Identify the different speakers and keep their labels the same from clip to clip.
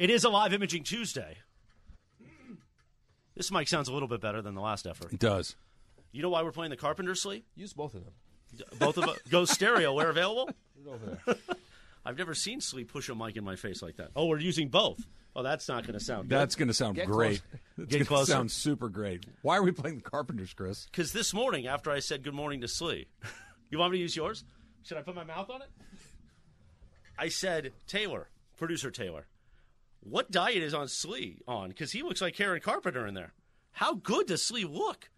Speaker 1: It is a live imaging Tuesday. This mic sounds a little bit better than the last effort.
Speaker 2: It does.
Speaker 1: You know why we're playing the Carpenter Sleep?
Speaker 3: Use both of them.
Speaker 1: Both of us go stereo where available. I've never seen Sleep push a mic in my face like that. Oh, we're using both. Oh, that's not going to sound good.
Speaker 2: That's going to sound
Speaker 3: Get
Speaker 2: great.
Speaker 3: closer.
Speaker 2: It's
Speaker 1: Get
Speaker 2: gonna sound super great. Why are we playing the Carpenters, Chris?
Speaker 1: Because this morning, after I said good morning to Slee, you want me to use yours? Should I put my mouth on it? I said, Taylor, producer Taylor, what diet is on Slee on? Because he looks like Karen Carpenter in there. How good does Slee look?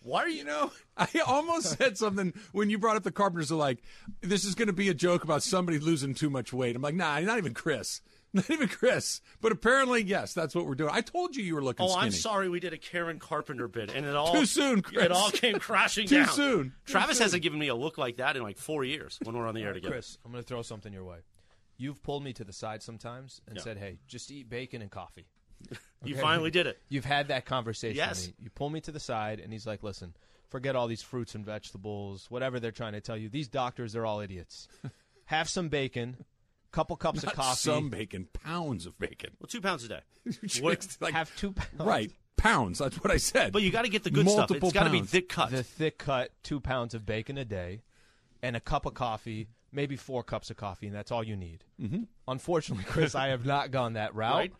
Speaker 1: Why are you?
Speaker 2: You know, I almost said something when you brought up the Carpenters. Are like, this is going to be a joke about somebody losing too much weight. I'm like, nah, not even Chris. Not even Chris. But apparently, yes, that's what we're doing. I told you you were looking
Speaker 1: Oh,
Speaker 2: skinny.
Speaker 1: I'm sorry. We did a Karen Carpenter bit, and it all
Speaker 2: Too soon, Chris.
Speaker 1: It all came crashing down.
Speaker 2: Too
Speaker 1: down.
Speaker 2: soon. Too
Speaker 1: Travis
Speaker 2: soon.
Speaker 1: hasn't given me a look like that in like four years when we're on the air together.
Speaker 3: Chris, I'm going to throw something your way. You've pulled me to the side sometimes and
Speaker 1: Yeah.
Speaker 3: said, "Hey, just eat bacon and coffee."
Speaker 1: You finally did it.
Speaker 3: You've had that conversation
Speaker 1: Yes.
Speaker 3: with me. You pull me to the side, and he's like, "Listen, forget all these fruits and vegetables, whatever they're trying to tell you. These doctors are all idiots. Have some bacon, couple cups
Speaker 2: Not
Speaker 3: of coffee,
Speaker 2: some bacon, pounds of bacon.
Speaker 1: Well, two pounds a day. What-
Speaker 2: Like,
Speaker 3: have two pounds,
Speaker 2: right, pounds. That's what I said.
Speaker 1: But you got to get the good stuff.
Speaker 2: Multiple
Speaker 1: It's got to be
Speaker 2: pounds.
Speaker 1: thick cut.
Speaker 3: the thick cut two pounds of bacon a day, and a cup of coffee, maybe four cups of coffee, and that's all you need. Mm-hmm. Unfortunately, Chris, I have not gone that route.
Speaker 1: Right.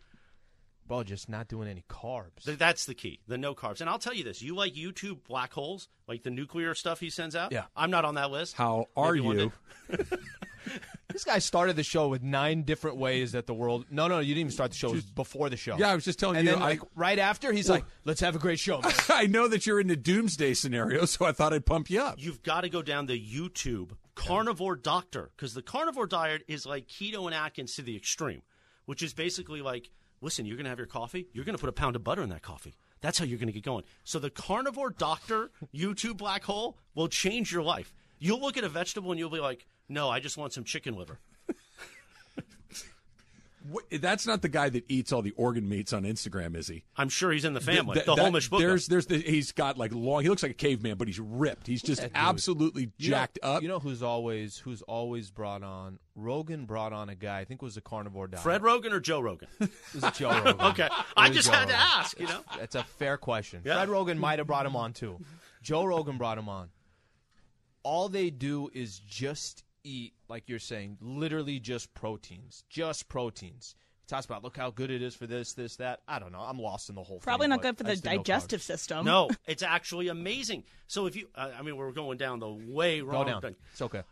Speaker 3: Bro, just not doing any carbs.
Speaker 1: Th- That's the key. The no carbs. And I'll tell you this: you like YouTube black holes, like the nuclear stuff he sends out.
Speaker 3: Yeah.
Speaker 1: I'm not on that list.
Speaker 2: How are
Speaker 1: Maybe
Speaker 2: you?
Speaker 3: This guy started the show with nine different ways that the world. No, no, you didn't even start the show. It was before the show.
Speaker 2: Yeah, I was just telling
Speaker 3: and
Speaker 2: you.
Speaker 3: then,
Speaker 2: I-
Speaker 3: like right after, he's like, "Let's have a great show." man."
Speaker 2: I know that you're in the doomsday scenario, so I thought I'd pump you up.
Speaker 1: You've got to go down the YouTube carnivore doctor because the carnivore diet is like keto and Atkins to the extreme, which is basically like, listen, you're going to have your coffee, you're going to put a pound of butter in that coffee. That's how you're going to get going. So the carnivore doctor YouTube black hole will change your life. You'll look at a vegetable and you'll be like, no, I just want some chicken liver.
Speaker 2: What- That's not the guy that eats all the organ meats on Instagram, is he?
Speaker 1: I'm sure he's in the family.
Speaker 2: Th-
Speaker 1: the
Speaker 2: that-
Speaker 1: Holmish book.
Speaker 2: There's, there's the, he's got like long. He looks like a caveman, but he's ripped. He's just
Speaker 3: dude.
Speaker 2: absolutely
Speaker 3: You know-
Speaker 2: jacked up.
Speaker 3: You know who's always who's always brought on? Rogan brought on a guy. I think it was a carnivore diet.
Speaker 1: Fred Rogan or Joe Rogan?
Speaker 3: It was Joe Rogan.
Speaker 1: okay,
Speaker 3: It
Speaker 1: I just
Speaker 3: Joe
Speaker 1: had to ask. You know,
Speaker 3: That's a fair question.
Speaker 1: Yeah.
Speaker 3: Fred Rogan might have brought him on too. Joe Rogan brought him on. All they do is just eat, like you're saying, literally just proteins. Just proteins. He talks about look how good it is for this, this, that. I don't know. I'm lost in the whole thing.
Speaker 4: Probably
Speaker 3: thing,
Speaker 4: not good for
Speaker 3: I
Speaker 4: the
Speaker 3: just didn't know
Speaker 4: digestive
Speaker 3: carbs.
Speaker 4: system.
Speaker 1: no, it's actually amazing. So if you, uh, I mean, we're going down the way wrong Go
Speaker 3: down.
Speaker 1: thing.
Speaker 3: It's okay.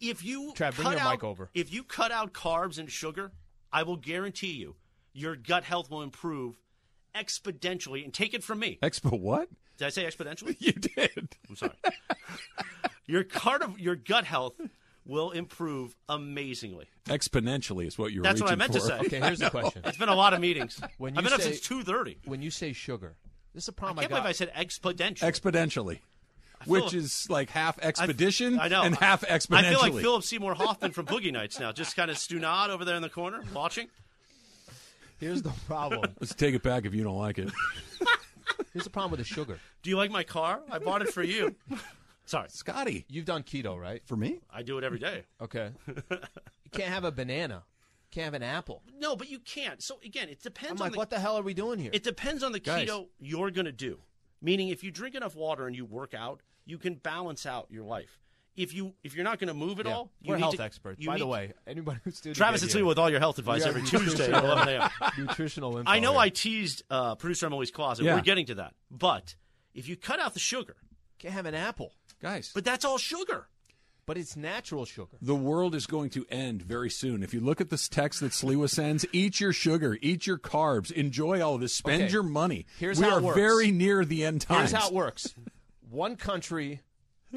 Speaker 1: If you
Speaker 3: Trav, bring
Speaker 1: cut
Speaker 3: your
Speaker 1: out,
Speaker 3: mic over.
Speaker 1: If you cut out carbs and sugar, I will guarantee you, your gut health will improve exponentially. And take it from me.
Speaker 2: Expo what?
Speaker 1: Did I say exponentially?
Speaker 2: You did.
Speaker 1: I'm sorry. your cardiv- your gut health will improve amazingly.
Speaker 2: Exponentially is what you were
Speaker 1: That's what I
Speaker 2: reaching
Speaker 1: meant to say.
Speaker 3: Okay, here's the question.
Speaker 1: It's been a lot of meetings.
Speaker 3: When
Speaker 1: I've
Speaker 3: you
Speaker 1: been up
Speaker 3: say-
Speaker 1: since two thirty.
Speaker 3: When you say sugar, this is a problem I,
Speaker 1: can't
Speaker 3: got.
Speaker 1: believe I said exponential.
Speaker 2: Exponentially. Which is like half expedition
Speaker 1: I know.
Speaker 2: and half exponentially.
Speaker 1: I feel like Philip Seymour Hoffman from Boogie Nights now, just kind of stunad over there in the corner watching.
Speaker 3: Here's the problem.
Speaker 2: Let's take it back if you don't like it.
Speaker 3: Here's the problem with the sugar.
Speaker 1: Do you like my car? I bought it for you. Sorry,
Speaker 2: Scotty,
Speaker 3: You've done keto, right?
Speaker 5: For me?
Speaker 1: I do it every day.
Speaker 3: Okay. you can't have a banana. Can't have an apple.
Speaker 1: No, but you can't. So again, it depends
Speaker 3: I'm
Speaker 1: on
Speaker 3: like,
Speaker 1: the,
Speaker 3: what the hell are we doing here?
Speaker 1: It depends on the
Speaker 2: Guys.
Speaker 1: keto you're going to do. Meaning, if you drink enough water and you work out, you can balance out your life. If you if you're not going to move at
Speaker 3: Yeah.
Speaker 1: all, you
Speaker 3: We're
Speaker 1: need
Speaker 3: health
Speaker 1: to-
Speaker 3: experts.
Speaker 1: you
Speaker 3: By the way, anybody who's student
Speaker 1: Travis and Slee with all your health advice
Speaker 3: Yeah,
Speaker 1: every Tuesday at 11 a.m.
Speaker 3: nutritional info.
Speaker 1: I know
Speaker 3: here.
Speaker 1: I teased uh, producer Emily's closet.
Speaker 2: Yeah.
Speaker 1: We're getting to that, but if you cut out the sugar,
Speaker 3: can't have an apple,
Speaker 2: guys,
Speaker 1: but that's all sugar.
Speaker 3: but it's natural sugar.
Speaker 2: the world is going to end very soon. If you look at this text that Sliwa sends, eat your sugar, eat your carbs, enjoy all of this, spend
Speaker 3: Okay.
Speaker 2: your money.
Speaker 3: Here's
Speaker 2: we
Speaker 3: how
Speaker 2: are
Speaker 3: it works.
Speaker 2: very near the end times.
Speaker 3: Here's how it works: one country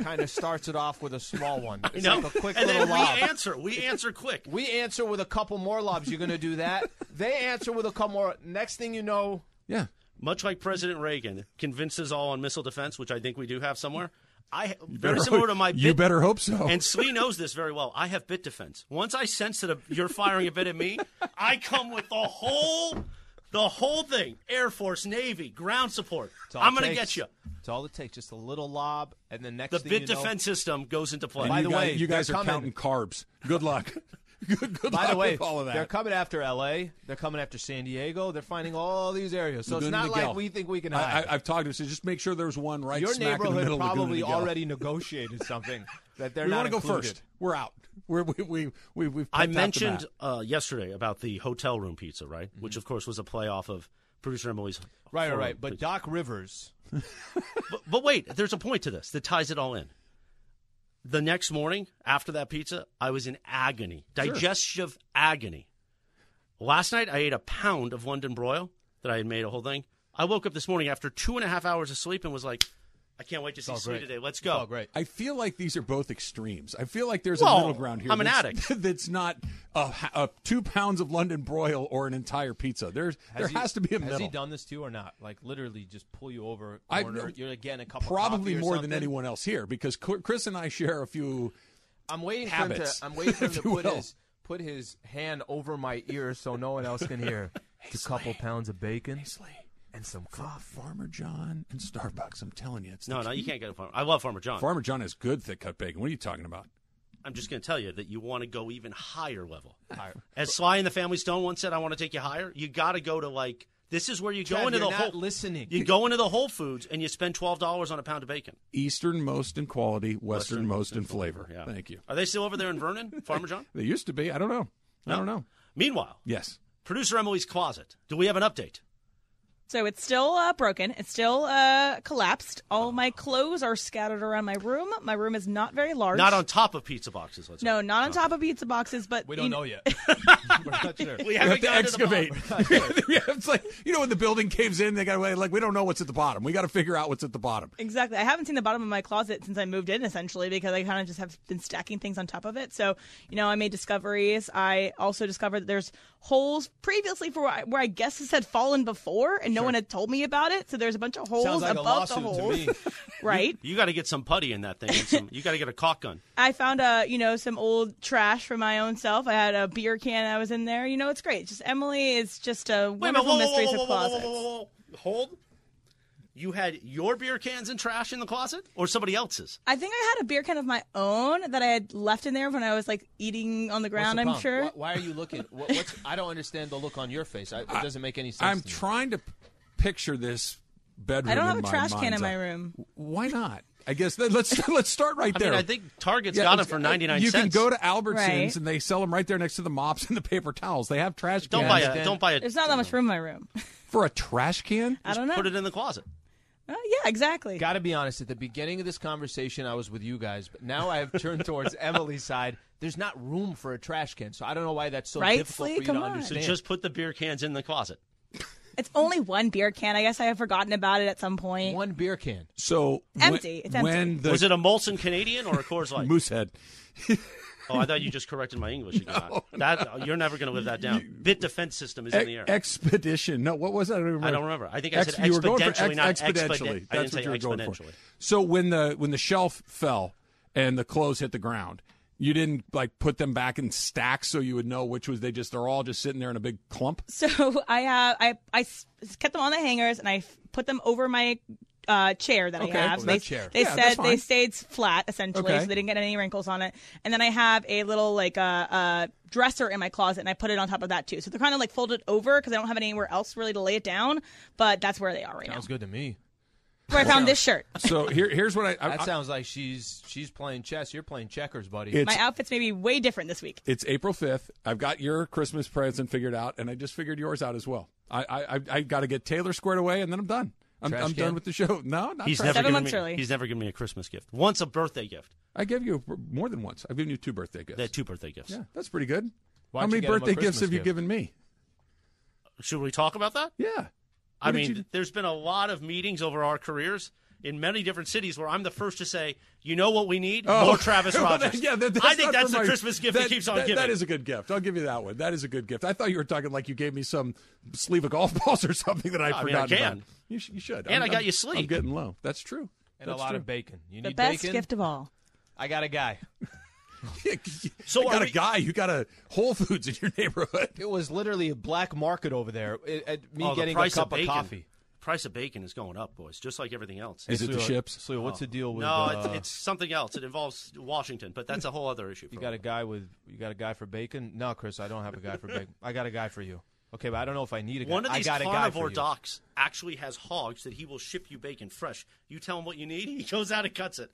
Speaker 3: kind of starts it off with a small one. It's
Speaker 1: No.
Speaker 3: like a quick
Speaker 1: and
Speaker 3: little
Speaker 1: then
Speaker 3: lob.
Speaker 1: we answer. We answer quick.
Speaker 3: We answer with a couple more lobs. You're going to do that. they answer with a couple more. Next thing you know,
Speaker 2: Yeah.
Speaker 1: Much like President Reagan convinces all on missile defense, which I think we do have somewhere. I
Speaker 2: Better
Speaker 1: very similar
Speaker 2: hope-
Speaker 1: to my
Speaker 2: You better hope so.
Speaker 1: and Slee knows this very well. I have bit defense. Once I sense that a, you're firing a bit at me, I come with the whole, the whole thing: Air Force, Navy, ground support. I'm going to get you.
Speaker 3: It's all it takes. Just a little lob, and the next
Speaker 1: The
Speaker 3: thing
Speaker 1: bit
Speaker 3: you know-
Speaker 1: defense system goes into play.
Speaker 2: And
Speaker 3: By the
Speaker 2: guys,
Speaker 3: way,
Speaker 2: you guys
Speaker 3: they're
Speaker 2: are
Speaker 3: coming.
Speaker 2: counting carbs. Good luck. good, good
Speaker 3: By
Speaker 2: luck
Speaker 3: the way,
Speaker 2: with all of that.
Speaker 3: They're coming after L.A. They're coming after San Diego. They're finding all these areas. So it's not
Speaker 2: Niguel.
Speaker 3: like we think we can
Speaker 2: I,
Speaker 3: hide.
Speaker 2: I, I've talked to him. So just make sure there's one right
Speaker 3: Your
Speaker 2: smack in the
Speaker 3: neighborhood
Speaker 2: middle of
Speaker 3: probably already negotiated something that they're
Speaker 2: we
Speaker 3: not
Speaker 2: want to go
Speaker 3: included.
Speaker 2: first. We're out. We're, we we we we've
Speaker 1: I mentioned uh, yesterday about the hotel room pizza, right?
Speaker 2: Mm-hmm.
Speaker 1: Which of course was a playoff of producer Emily's.
Speaker 3: Right, right, right. But
Speaker 1: pizza.
Speaker 3: Doc Rivers,
Speaker 1: But, but wait, there's a point to this that ties it all in. The next morning after that pizza, I was in agony, digestive agony. Last night, I ate a pound of London broil that I had made a whole thing. I woke up this morning after two and a half hours of sleep and was like, I can't wait to see
Speaker 3: all
Speaker 1: Slee
Speaker 3: great.
Speaker 1: today. Let's go.
Speaker 3: oh
Speaker 1: go.
Speaker 3: great.
Speaker 2: I feel like these are both extremes. I feel like there's
Speaker 1: Well,
Speaker 2: a middle ground here.
Speaker 1: I'm an
Speaker 2: that's-
Speaker 1: addict.
Speaker 2: That's not a, a two pounds of London broil or an entire pizza. There's there
Speaker 3: he-
Speaker 2: has to be a middle.
Speaker 3: Has
Speaker 2: middle.
Speaker 3: he done this to you or not? Like literally just pull you over a
Speaker 2: I-
Speaker 3: corner. You're again a couple. of
Speaker 2: Probably
Speaker 3: coffee or
Speaker 2: more than anyone else here because Chris and I share a few.
Speaker 3: I'm waiting
Speaker 2: habits,
Speaker 3: for him to. I'm waiting for him to put
Speaker 2: will.
Speaker 3: his put his hand over my ear so no one else can hear. It's a couple pounds of bacon and some coffee.
Speaker 2: Farmer John and Starbucks. I'm telling you, it's
Speaker 1: No, no,
Speaker 2: key.
Speaker 1: you can't get a farmer. I love Farmer John.
Speaker 2: Farmer John has good thick cut bacon. What are you talking about?
Speaker 1: I'm just going to tell you that you want to go even higher level.
Speaker 3: Higher.
Speaker 1: As Sly and the Family Stone once said, I want to take you higher. You got to go to like, this is where you go into
Speaker 3: you're
Speaker 1: the
Speaker 3: not
Speaker 1: whole.
Speaker 3: listening.
Speaker 1: You go into the Whole Foods and you spend twelve dollars on a pound of bacon.
Speaker 2: Easternmost in quality, westernmost in
Speaker 1: in
Speaker 2: flavor.
Speaker 1: Yeah.
Speaker 2: Thank you.
Speaker 1: Are they still over there in Vernon, Farmer John?
Speaker 2: They used to be. I don't know. I don't know.
Speaker 1: Meanwhile,
Speaker 2: Yes.
Speaker 1: producer Emily's closet. Do we have an update?
Speaker 4: So it's still uh, broken. It's still uh, collapsed. All my clothes are scattered around my room. My room is not very large.
Speaker 1: Not on top of pizza boxes. Let's
Speaker 4: No,
Speaker 1: hope.
Speaker 4: not on top of pizza boxes, but
Speaker 3: We don't
Speaker 4: kn-
Speaker 3: know yet. We're not sure.
Speaker 1: We
Speaker 2: You
Speaker 1: haven't
Speaker 2: to
Speaker 1: gotten to the
Speaker 2: excavate. yeah, it's like you know when the building caves in, they got to like we don't know what's at the bottom. We got to figure out what's at the bottom.
Speaker 4: Exactly. I haven't seen the bottom of my closet since I moved in, essentially, because I kind of just have been stacking things on top of it. So, you know, I made discoveries. I also discovered that there's holes previously for where I, where I guess this had fallen before, and no one had told me about it. So there's a bunch of holes
Speaker 3: like
Speaker 4: above the holes. right.
Speaker 1: You got to get some putty in that thing. And some, you got to get a caulk gun.
Speaker 4: I found a you know, some old trash from my own self. I had a beer can that was in there. You know, it's great. Just Emily is just a
Speaker 1: minute.
Speaker 4: wonderful
Speaker 1: Whoa, whoa,
Speaker 4: of closets.
Speaker 1: Hold. You had your beer cans and trash in the closet, or somebody else's?
Speaker 4: I think I had a beer can of my own that I had left in there when I was like eating on the ground.
Speaker 3: the
Speaker 4: I'm
Speaker 3: problem?
Speaker 4: sure.
Speaker 3: Why, why are you looking? What, what's, I don't understand the look on your face. I, it doesn't make any sense.
Speaker 2: I'm
Speaker 3: to me.
Speaker 2: trying to picture this bedroom.
Speaker 4: I don't
Speaker 2: in
Speaker 4: have a trash can in my room.
Speaker 2: Why not? I guess that, let's let's start right
Speaker 1: I
Speaker 2: there.
Speaker 1: mean, I think Target's
Speaker 2: Yeah,
Speaker 1: got them for uh, 99
Speaker 2: You
Speaker 1: cents.
Speaker 2: can go to Albertsons
Speaker 4: Right.
Speaker 2: and they sell them right there next to the mops and the paper towels. They have trash
Speaker 1: Don't
Speaker 2: cans
Speaker 1: buy a.
Speaker 3: understand.
Speaker 1: Don't buy a.
Speaker 4: There's not that much room in my room.
Speaker 2: for a trash can.
Speaker 4: I don't know.
Speaker 1: Put it in the closet.
Speaker 4: Oh, yeah, exactly.
Speaker 3: Got to be honest. At the beginning of this conversation, I was with you guys, but now I have turned towards Emily's side. There's not room for a trash can, so I don't know why that's so
Speaker 4: Right,
Speaker 3: difficult
Speaker 4: Slee?
Speaker 3: for you
Speaker 4: Come
Speaker 3: to
Speaker 4: on.
Speaker 1: So just put the beer cans in the closet.
Speaker 4: It's only one beer can. I guess I have forgotten about it at some point.
Speaker 3: one beer can.
Speaker 2: So
Speaker 4: Empty.
Speaker 2: When,
Speaker 4: It's empty.
Speaker 2: when the
Speaker 1: Was it a Molson Canadian or a Coors Light?
Speaker 2: Moosehead?
Speaker 1: Oh, I thought you just corrected my English again. That uh, you're never going to live that down. Bit defense system is in the
Speaker 2: E-
Speaker 1: air.
Speaker 2: expedition. No, what was that? I don't remember.
Speaker 1: I don't remember. I think I said
Speaker 2: Ex- you were going for
Speaker 1: exponentially, not
Speaker 2: exponentially.
Speaker 1: expedi- I
Speaker 2: That's
Speaker 1: didn't
Speaker 2: what
Speaker 1: say
Speaker 2: you were going for. So when the when the shelf fell and the clothes hit the ground, you didn't like put them back in stacks so you would know which was they just they're all just sitting there in a big clump.
Speaker 4: So I have I kept them on the hangers and I put them over my uh, chair that
Speaker 2: Okay.
Speaker 4: I have.
Speaker 2: Oh,
Speaker 4: they
Speaker 3: chair.
Speaker 4: they
Speaker 2: Yeah,
Speaker 4: said they stayed flat essentially,
Speaker 2: Okay.
Speaker 4: so they didn't get any wrinkles on it. And then I have a little like uh, uh, dresser in my closet, and I put it on top of that too. So they're kind of like folded over because I don't have anywhere else really to lay it down. But that's where they are right
Speaker 3: Sounds
Speaker 4: now.
Speaker 3: Sounds good to me.
Speaker 4: Where I found this shirt.
Speaker 2: So here here's what I, I,
Speaker 3: That
Speaker 2: I
Speaker 3: sounds like she's she's playing chess. You're playing checkers, buddy.
Speaker 2: it's
Speaker 4: My outfit's maybe way different this week.
Speaker 2: it's April fifth. I've got your Christmas present figured out, and I just figured yours out as well. I I, I, I got to get Taylor squared away, and then I'm done. I'm, I'm done with the show. No, not
Speaker 1: He's
Speaker 2: trash.
Speaker 1: never
Speaker 4: Seven
Speaker 1: given
Speaker 4: months
Speaker 1: me.
Speaker 4: early.
Speaker 1: He's never given me a Christmas gift. Once a birthday gift.
Speaker 2: I gave you more than once. I've given you two birthday gifts.
Speaker 1: They had two birthday gifts.
Speaker 2: Yeah, that's pretty good.
Speaker 3: Why'd
Speaker 2: How many
Speaker 3: get him a
Speaker 2: birthday gifts
Speaker 3: Christmas
Speaker 2: have you
Speaker 3: gift?
Speaker 2: given me?
Speaker 1: Should we talk about that?
Speaker 2: Yeah.
Speaker 1: I
Speaker 2: What did
Speaker 1: mean,
Speaker 2: you-
Speaker 1: there's been a lot of meetings over our careers, in many different cities where I'm the first to say, you know what we need?
Speaker 2: Oh.
Speaker 1: More Travis
Speaker 2: Well,
Speaker 1: Rogers.
Speaker 2: yeah, that-
Speaker 1: I think that's
Speaker 2: for
Speaker 1: the
Speaker 2: my-
Speaker 1: Christmas gift that, keeps on
Speaker 2: that-
Speaker 1: giving.
Speaker 2: That is a good gift. I'll give you that one. That is a good gift. I thought you were talking like you gave me some sleeve of golf balls or something that I
Speaker 1: I mean, I
Speaker 2: forgot about. You, sh- you should.
Speaker 1: And
Speaker 2: I'm-
Speaker 1: I got
Speaker 2: I'm-
Speaker 1: you sleep.
Speaker 2: I'm getting low. That's true.
Speaker 3: and
Speaker 2: That's
Speaker 3: a lot
Speaker 2: true.
Speaker 3: of bacon. You need The
Speaker 4: best
Speaker 3: bacon?
Speaker 4: gift of all.
Speaker 3: I got a guy.
Speaker 1: So
Speaker 2: I got
Speaker 1: we-
Speaker 2: a guy. You got a Whole Foods in your neighborhood.
Speaker 3: It was literally a black market over there. It, at me
Speaker 1: Oh, the
Speaker 3: getting a cup
Speaker 1: of
Speaker 3: of, coffee.
Speaker 1: Price of bacon is going up, boys, just like everything else.
Speaker 2: Is it the ships?
Speaker 3: So what's the deal with?
Speaker 1: no,
Speaker 3: uh,
Speaker 1: it's, it's something else. It involves Washington, but that's a whole other issue.
Speaker 3: you got a guy with you got a guy for bacon? No, Chris, I don't have a guy for bacon. I got a guy for you. Okay, but I don't know if I need a guy.
Speaker 1: One of
Speaker 3: I
Speaker 1: these
Speaker 3: got a guy
Speaker 1: carnivore
Speaker 3: for you.
Speaker 1: docks actually has hogs that he will ship you bacon fresh. You tell him what you need, he goes out and cuts it.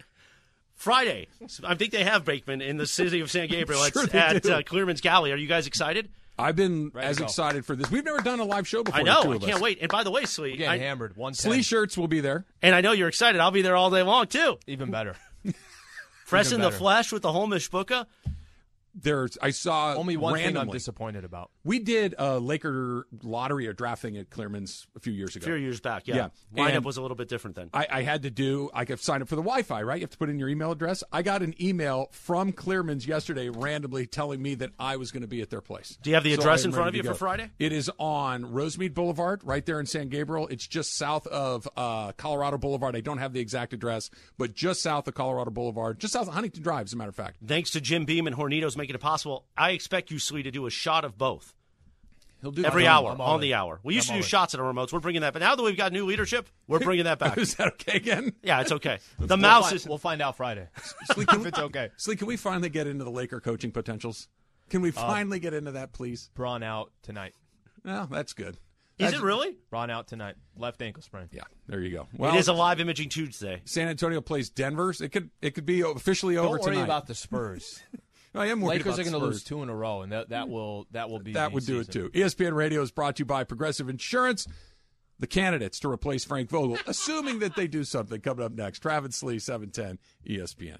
Speaker 1: Friday, I think they have Bakeman in the city of San Gabriel
Speaker 2: Sure
Speaker 1: at, at uh, Clearman's Galley. Are you guys excited?
Speaker 2: I've been
Speaker 3: Ready
Speaker 2: as excited for this. We've never done a live show before.
Speaker 1: I know.
Speaker 2: two
Speaker 1: I can't
Speaker 2: us.
Speaker 1: wait. And by the way, Slee,
Speaker 3: We're getting
Speaker 1: I-
Speaker 3: hammered. One
Speaker 2: Slee shirts will be there.
Speaker 1: and I know you're excited. I'll be there all day long too.
Speaker 3: Even better.
Speaker 1: Fresh
Speaker 3: Even
Speaker 1: in the flesh with the whole mishpucha.
Speaker 2: There's. I saw
Speaker 3: Only one thing I'm disappointed about.
Speaker 2: We did a Laker lottery or draft thing at Clearman's a few years ago.
Speaker 1: A few years back, yeah.
Speaker 2: Yeah.
Speaker 1: Lineup
Speaker 2: And-
Speaker 1: was a little bit different then.
Speaker 2: I, I had to do. I could sign up for the Wi-Fi, right? You have to put in your email address. I got an email from Clearman's yesterday, randomly telling me that I was going to be at their place.
Speaker 1: Do you have the
Speaker 2: So
Speaker 1: address in front of you for. Friday?
Speaker 2: It is on Rosemead Boulevard, right there in San Gabriel. It's just south of uh, Colorado Boulevard. I don't have the exact address, but just south of Colorado Boulevard, just south of Huntington Drive, as a matter of fact.
Speaker 1: Thanks to Jim Beam and Hornitos making it possible. I expect you, Slee, to do a shot of both
Speaker 2: He'll do
Speaker 1: every hour on the hour. We used
Speaker 3: I'm
Speaker 1: to do
Speaker 3: all in.
Speaker 1: shots at our remotes. We're bringing that, but now that we've got new leadership, we're bringing that back.
Speaker 2: Is that okay again?
Speaker 1: yeah, it's okay. The
Speaker 3: We'll
Speaker 1: mouse
Speaker 3: fi-
Speaker 1: is.
Speaker 3: We'll find out Friday.
Speaker 2: Sleek, can
Speaker 3: if it's okay.
Speaker 2: Sleek, can we finally get into the Laker coaching potentials? Can
Speaker 1: Uh,
Speaker 2: we finally get into that, please?
Speaker 3: Bron out tonight.
Speaker 2: Well, that's good.
Speaker 1: Is
Speaker 2: That's-
Speaker 1: it really?
Speaker 3: Bron out tonight. Left ankle sprain.
Speaker 2: Yeah, there you go. Well,
Speaker 1: it is a live imaging Tuesday.
Speaker 2: San Antonio plays Denver's. It could it could be officially over
Speaker 3: Don't worry
Speaker 2: tonight.
Speaker 3: about the Spurs.
Speaker 2: I am worried
Speaker 3: Lakers are going to lose two in a row, and that, that will that will be
Speaker 2: That would do it too. ESPN Radio is brought to you by Progressive Insurance. The candidates to replace Frank Vogel, assuming that they do something. Coming up next, Travis Lee, seven ten, ESPN.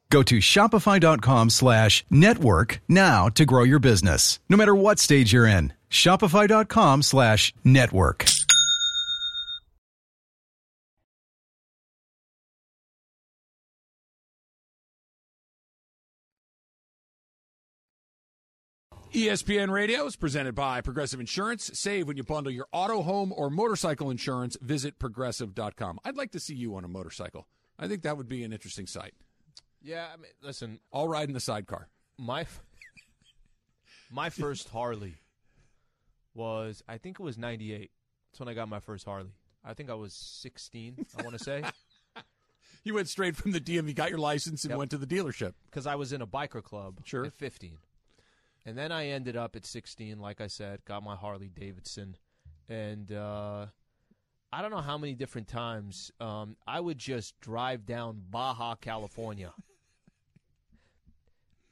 Speaker 5: Go to shopify.com slash network now to grow your business, no matter what stage you're in. Shopify.com slash network.
Speaker 2: ESPN Radio is presented by Progressive Insurance. Save when you bundle your auto, home, or motorcycle insurance. Visit progressive.com. I'd like to see you on a motorcycle. I think that would be an interesting sight.
Speaker 3: Yeah, I mean, listen,
Speaker 2: I'll ride in the sidecar.
Speaker 3: my f- my first Harley was I think it was '98. That's when I got my first Harley. I think I was 16. I want to say
Speaker 2: You went straight from the DMV, got your license, and
Speaker 3: Yep.
Speaker 2: went to the dealership.
Speaker 3: because I was in a biker club
Speaker 2: Sure.
Speaker 3: at 15, and then I ended up at 16. Like I said, got my Harley Davidson, and uh, I don't know how many different times um, I would just drive down Baja, California.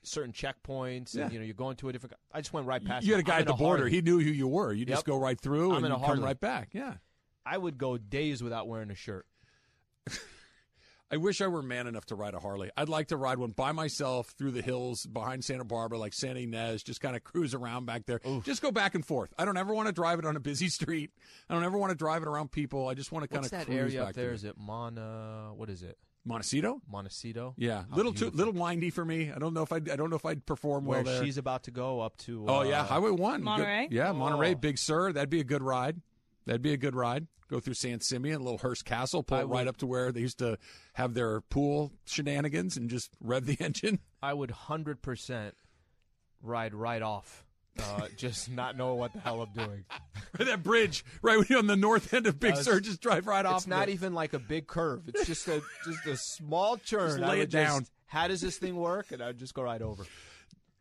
Speaker 3: Certain checkpoints,
Speaker 2: Yeah.
Speaker 3: and you know, you're going to a different. I just went right past.
Speaker 2: You had a guy
Speaker 3: I'm
Speaker 2: at the border. He knew who you were. You just go right through
Speaker 3: I'm
Speaker 2: and you come right back. Yeah.
Speaker 3: I would go days without wearing a shirt.
Speaker 2: I wish I were man enough to ride a Harley. I'd like to ride one by myself through the hills behind Santa Barbara, like San Ynez, just kind of cruise around back there. Just go back and forth. I don't ever want to drive it on a busy street. I don't ever want to drive it around people. I just want to kind
Speaker 3: What's
Speaker 2: of
Speaker 3: that
Speaker 2: cruise
Speaker 3: area
Speaker 2: back
Speaker 3: up there?
Speaker 2: through
Speaker 3: it Mona? What is it?
Speaker 2: Montecito?
Speaker 3: Montecito.
Speaker 2: Yeah,
Speaker 3: How
Speaker 2: little too little windy for me. I don't know if I I don't know if I'd perform
Speaker 3: Where
Speaker 2: well there.
Speaker 3: she's about to go up to.
Speaker 2: oh
Speaker 3: uh,
Speaker 2: yeah, Highway One, Good-
Speaker 4: Monterey?
Speaker 2: Yeah, Monterey,
Speaker 3: Oh.
Speaker 2: Big Sur. That'd be a good ride. That'd be a good ride. Go through San Simeon, a little Hearst Castle, pull
Speaker 3: I
Speaker 2: it right up to where they used to have their pool shenanigans and just rev the engine.
Speaker 3: I would hundred percent ride right off, uh, just not know what the hell I'm doing.
Speaker 2: that bridge right when you're on the north end of Big
Speaker 3: Uh,
Speaker 2: Sur, just drive right off.
Speaker 3: It's not
Speaker 2: it.
Speaker 3: even like a big curve. It's just a just a small turn.
Speaker 2: Just lay it down.
Speaker 3: Just, how does this thing work? And I'd just go right over.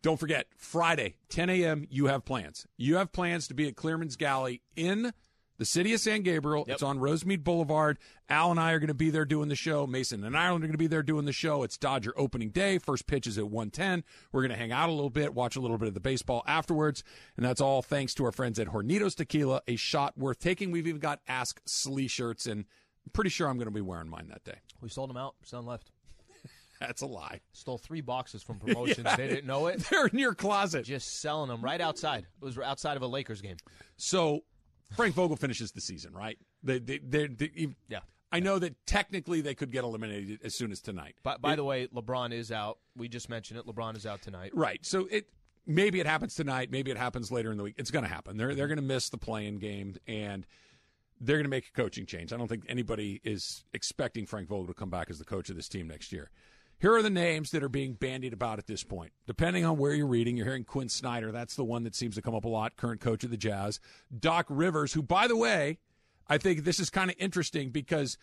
Speaker 2: Don't forget, Friday, 10 a.m., you have plans. You have plans to be at Clearman's Galley in the city of San Gabriel.
Speaker 3: Yep.
Speaker 2: It's on Rosemead Boulevard. Al and I are going to be there doing the show. Mason and Ireland are going to be there doing the show. It's Dodger opening day. First pitch is at 110. We're going to hang out a little bit, watch a little bit of the baseball afterwards. And that's all thanks to our friends at Hornitos Tequila, a shot worth taking. We've even got Ask Slee shirts, and I'm pretty sure I'm going to be wearing mine that day.
Speaker 3: We sold them out. Some left.
Speaker 2: That's a lie.
Speaker 3: Stole three boxes from promotions.
Speaker 2: Yeah.
Speaker 3: They didn't know it.
Speaker 2: They're in your closet.
Speaker 3: Just selling them right outside. It was outside of a Lakers game.
Speaker 2: So Frank Vogel finishes the season, right? They, they, they,
Speaker 3: Yeah.
Speaker 2: I know that technically they could get eliminated as soon as tonight.
Speaker 3: By, by
Speaker 2: It-
Speaker 3: the way, LeBron is out. We just mentioned it. LeBron is out tonight.
Speaker 2: right? So it maybe it happens tonight, maybe it happens later in the week. It's going to happen. They're they're going to miss the playing game, and they're going to make a coaching change. I don't think anybody is expecting Frank Vogel to come back as the coach of this team next year. Here are the names that are being bandied about at this point. Depending on where you're reading, you're hearing Quin Snyder. That's the one that seems to come up a lot, current coach of the Jazz. Doc Rivers, who, by the way, I think this is kind of interesting because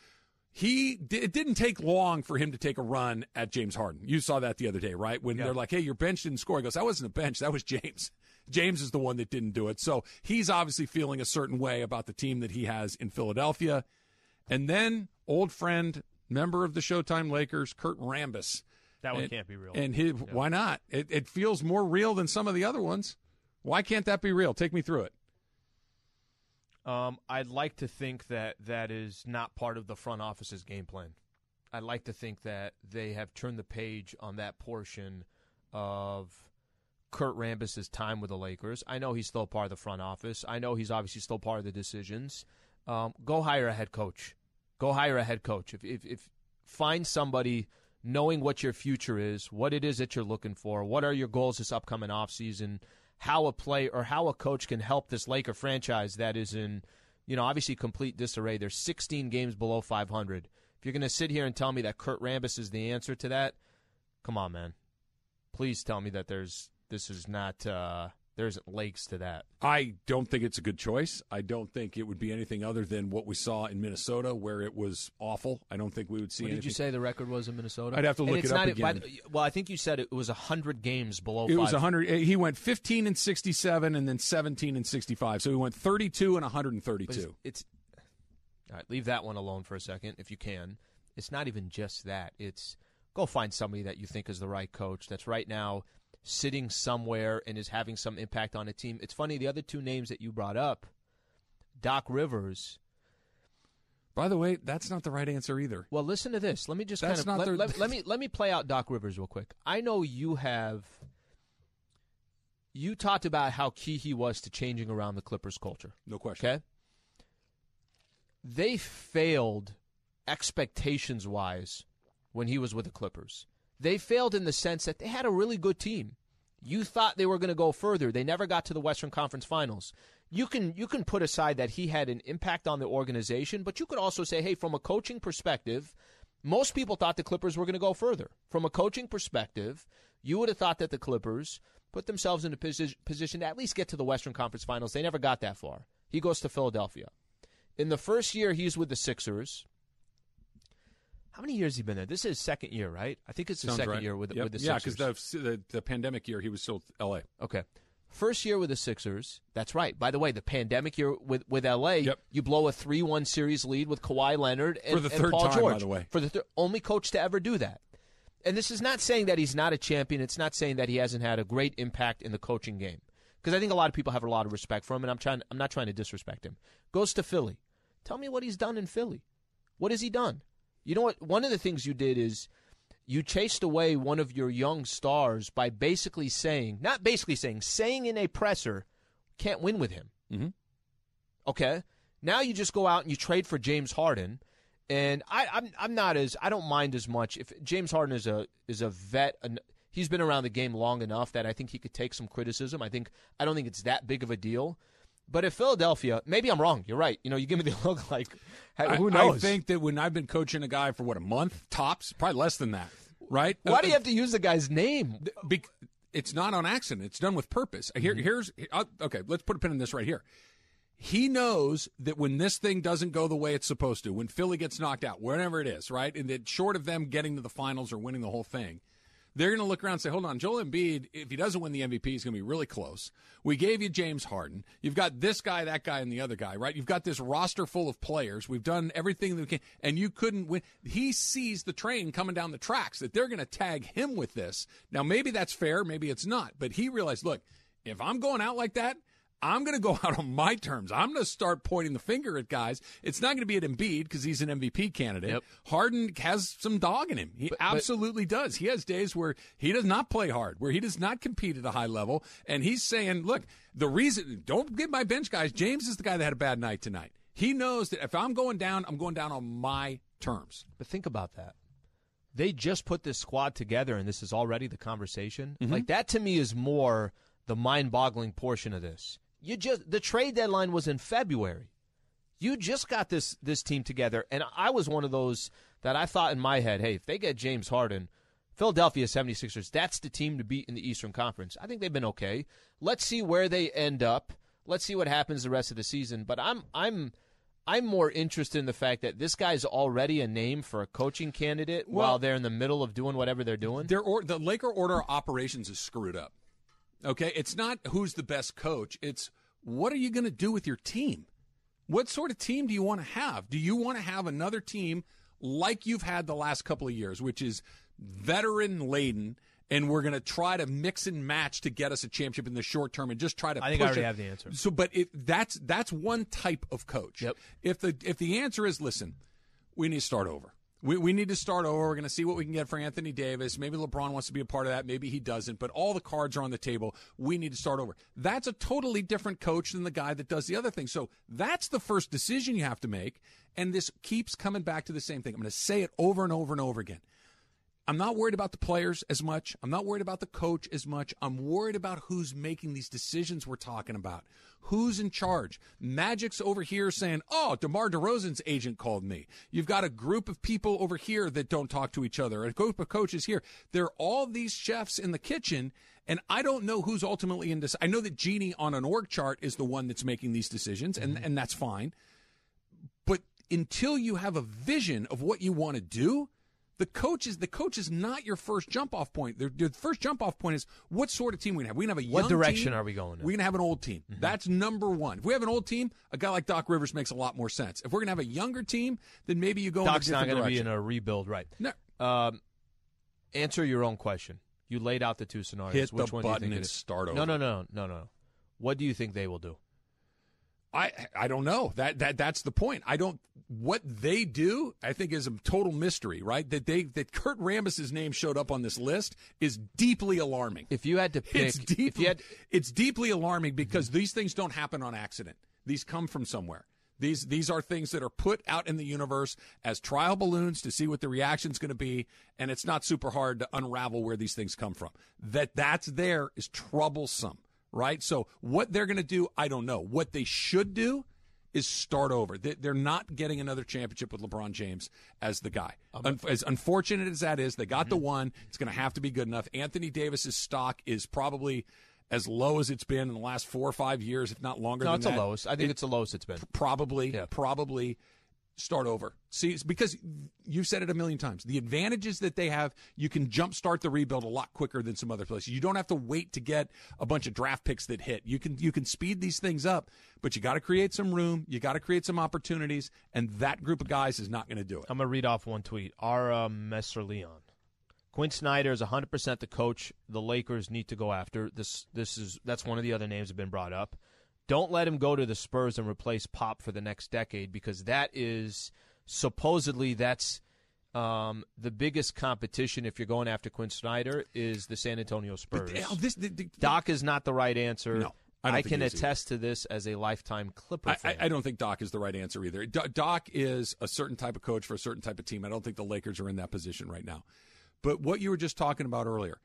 Speaker 2: he it didn't take long for him to take a run at James Harden. You saw that the other day, right? When they're like, "Hey, your bench didn't score." He goes, "That wasn't a bench. That was James. James is the one that didn't do it." So he's obviously feeling a certain way about the team that he has in Philadelphia. And then old friend, member of the Showtime Lakers, Kurt Rambis.
Speaker 3: That one
Speaker 2: And-
Speaker 3: can't be real.
Speaker 2: And his, why not? It, it feels more real than some of the other ones. Why can't that be real? Take me through it.
Speaker 3: Um, I'd like to think that that is not part of the front office's game plan. I'd like to think that they have turned the page on that portion of Kurt Rambis's time with the Lakers. I know he's still part of the front office. I know he's obviously still part of the decisions. Um, go hire a head coach. Go hire a head coach. If, if if find somebody knowing what your future is, what it is that you're looking for, what are your goals this upcoming offseason, how a play or how a coach can help this Laker franchise that is in, you know, obviously complete disarray. They're 16 games below 500. If you're going to sit here and tell me that Kurt Rambis is the answer to that, come on, man. Please tell me that there's this is not uh, there isn't lakes to that.
Speaker 2: I don't think it's a good choice. I don't think it would be anything other than what we saw in Minnesota, where it was awful. I don't think we would see
Speaker 3: What did
Speaker 2: anything.
Speaker 3: you say the record was in Minnesota?
Speaker 2: I'd have to
Speaker 3: And
Speaker 2: look it up again.
Speaker 3: the- well, I think you said it was 100 games below
Speaker 2: It was
Speaker 3: five.
Speaker 2: 100. Eh, he went 15 and 67, and then 17 and 65. So he went 32 and 132.
Speaker 3: it's, it's all right. Leave that one alone for a second, if you can. It's not even just that. It's go find somebody that you think is the right coach. That's right now sitting somewhere and is having some impact on a team. It's funny. The other two names that you brought up, Doc Rivers.
Speaker 2: By the way, that's not the right answer either.
Speaker 3: Well, listen to this. Let me just
Speaker 2: That's
Speaker 3: kind
Speaker 2: not
Speaker 3: of let,
Speaker 2: their-
Speaker 3: let- let me let me play out Doc Rivers real quick. I know you have. You talked about how key he was to changing around the Clippers culture.
Speaker 2: No question.
Speaker 3: Okay. They failed expectations wise when he was with the Clippers. They failed in the sense that they had a really good team. You thought they were going to go further. They never got to the Western Conference Finals. You can you can put aside that he had an impact on the organization, but you could also say, hey, from a coaching perspective, most people thought the Clippers were going to go further. From a coaching perspective, you would have thought that the Clippers put themselves in a posi- position to at least get to the Western Conference Finals. They never got that far. He goes to Philadelphia. In the first year he's with the Sixers, how many years has he been there? This is his second year, right? I think it's his
Speaker 2: Sounds
Speaker 3: second
Speaker 2: right.
Speaker 3: year with,
Speaker 2: Yep.
Speaker 3: with the
Speaker 2: yeah,
Speaker 3: Sixers.
Speaker 2: Yeah, because the, the the pandemic year he was still L.A.
Speaker 3: Okay. First year with the Sixers. That's right. By the way, the pandemic year with with LA,
Speaker 2: Yep.
Speaker 3: you blow a three-one series lead with Kawhi Leonard and,
Speaker 2: For the third
Speaker 3: Paul
Speaker 2: time, by the way.
Speaker 3: For the thir- only coach to ever do that. And this is not saying that he's not a champion. It's not saying that he hasn't had a great impact in the coaching game. Because I think a lot of people have a lot of respect for him, and I'm trying. I'm not trying to disrespect him. Goes to Philly. Tell me what he's done in Philly. What has he done? You know what? One of the things you did is you chased away one of your young stars by basically saying, not basically saying, saying in a presser, can't win with him.
Speaker 2: Mm-hmm.
Speaker 3: Okay. Now you just go out and you trade for James Harden, and I, I'm I'm not as I don't mind as much if James Harden is a is a vet. An, he's been around the game long enough that I think he could take some criticism. I think I don't think it's that big of a deal. But if Philadelphia, maybe I'm wrong. You're right. You know, you give me the look like, who knows?
Speaker 2: I think that when I've been coaching a guy for what a month tops, probably less than that, right?
Speaker 3: Why
Speaker 2: Uh,
Speaker 3: do you have to use the guy's name?
Speaker 2: Be- it's not on accident. It's done with purpose. Here, here's uh, okay. Let's put a pin in this right here. He knows that when this thing doesn't go the way it's supposed to, when Philly gets knocked out, wherever it is, right, and that short of them getting to the finals or winning the whole thing, they're going to look around and say, "Hold on, Joel Embiid. If he doesn't win the MVP, he's going to be really close. We gave you James Harden. You've got this guy, that guy, and the other guy, right? You've got this roster full of players. We've done everything that we can, and you couldn't win. He sees the train coming down the tracks that they're going to tag him with this. Now, maybe that's fair, maybe it's not, but he realized, look, if I'm going out like that." I'm going to go out on my terms. I'm going to start pointing the finger at guys. It's not going to be at Embiid because he's an MVP candidate.
Speaker 3: Yep.
Speaker 2: Harden has some dog in him. He absolutely does. He has days where he does not play hard, where he does not compete at a high level, and he's saying, "Look, the reason don't get my bench guys. James is the guy that had a bad night tonight. He knows that if I'm going down, I'm going down on my terms."
Speaker 3: But think about that. They just put this squad together, and this is already the conversation. Mm-hmm. Like that to me is more the mind-boggling portion of this. You just the trade deadline was in February. You just got this this team together, and I was one of those that I thought in my head, hey, if they get James Harden, Philadelphia 76ers, that's the team to beat in the Eastern Conference. I think they've been okay. Let's see where they end up. Let's see what happens the rest of the season. But I'm I'm I'm more interested in the fact that this guy's already a name for a coaching candidate
Speaker 2: Well-
Speaker 3: while they're in the middle of doing whatever they're doing.
Speaker 2: Their or, the Laker order of operations is screwed up. Okay, it's not who's the best coach. It's what are you going to do with your team? What sort of team do you want to have? Do you want to have another team like you've had the last couple of years, which is veteran laden, and we're going to try to mix and match to get us a championship in the short term, and just try to.
Speaker 3: I think I already
Speaker 2: it.
Speaker 3: have the answer.
Speaker 2: So, but it, that's that's one type of coach.
Speaker 3: Yep.
Speaker 2: If the if the answer is listen, we need to start over. We, we need to start over. We're going to see what we can get for Anthony Davis. Maybe LeBron wants to be a part of that. Maybe he doesn't. But all the cards are on the table. We need to start over. That's a totally different coach than the guy that does the other thing. So that's the first decision you have to make. And this keeps coming back to the same thing. I'm going to say it over and over and over again. I'm not worried about the players as much. I'm not worried about the coach as much. I'm worried about who's making these decisions we're talking about. Who's in charge? Magic's over here saying, "Oh, DeMar DeRozan's agent called me." You've got a group of people over here that don't talk to each other. A group of coaches here. There are all these chefs in the kitchen, and I don't know who's ultimately in this. I know that Jeanie on an org chart is the one that's making these decisions, and mm-hmm. and that's fine. But until you have a vision of what you want to do, the coach is the coach is not your first jump off point. The, the first jump off point is what sort of team we have. We gonna have a
Speaker 3: What
Speaker 2: young
Speaker 3: direction
Speaker 2: team.
Speaker 3: are we going?
Speaker 2: We're gonna have an old team. That's number one. If we have an old team, a guy like Doc Rivers makes a lot more sense. If we're gonna have a younger team, then maybe you go
Speaker 3: Doc's not going to be in a rebuild, right?
Speaker 2: No.
Speaker 3: Um, answer your own question. You laid out the two scenarios.
Speaker 2: Hit
Speaker 3: Which
Speaker 2: the
Speaker 3: one do you
Speaker 2: button
Speaker 3: think
Speaker 2: and start
Speaker 3: No, no, no, no, no. What do you think they will do?
Speaker 2: I I don't know. That that that's the point. I don't what they do, I think is a total mystery, right? That they that Kurt Rambis's name showed up on this list is deeply alarming.
Speaker 3: If you had to pick,
Speaker 2: It's deep,
Speaker 3: if you had,
Speaker 2: it's deeply alarming because these things don't happen on accident. These come from somewhere. These these are things that are put out in the universe as trial balloons to see what the reaction's going to be, and it's not super hard to unravel where these things come from. That that's there is troublesome, right? So what they're going to do, I don't know. What they should do is start over. They- They're not getting another championship with LeBron James as the guy. Um, Un- As unfortunate as that is, they got the mm-hmm. one. It's going to have to be good enough. Anthony Davis's stock is probably as low as it's been in the last four or five years, if not longer.
Speaker 3: no,
Speaker 2: than
Speaker 3: it's the lowest. I think it's the lowest it's been.
Speaker 2: Probably,
Speaker 3: Yeah.
Speaker 2: probably start over. See, because you've said it a million times. The advantages that they have, you can jumpstart the rebuild a lot quicker than some other places. You don't have to wait to get a bunch of draft picks that hit. You can you can speed these things up, but you got to create some room. You got to create some opportunities, and that group of guys is not going to do it.
Speaker 3: I'm gonna read off one tweet. Ara Messer Leon. Quin Snyder is 100% the coach the Lakers need to go after. This this is that's one of the other names that have been brought up. Don't let him go to the Spurs and replace Pop for the next decade because that is supposedly that's um, the biggest competition if you're going after Quin Snyder is the San Antonio Spurs.
Speaker 2: But, this, the, the,
Speaker 3: Doc is not the right answer.
Speaker 2: No, I don't
Speaker 3: can
Speaker 2: is either.
Speaker 3: attest to this as a lifetime Clipper
Speaker 2: I, I,
Speaker 3: fan.
Speaker 2: I don't think Doc is the right answer either. Do- Doc is a certain type of coach for a certain type of team. I don't think the Lakers are in that position right now. But what you were just talking about earlier,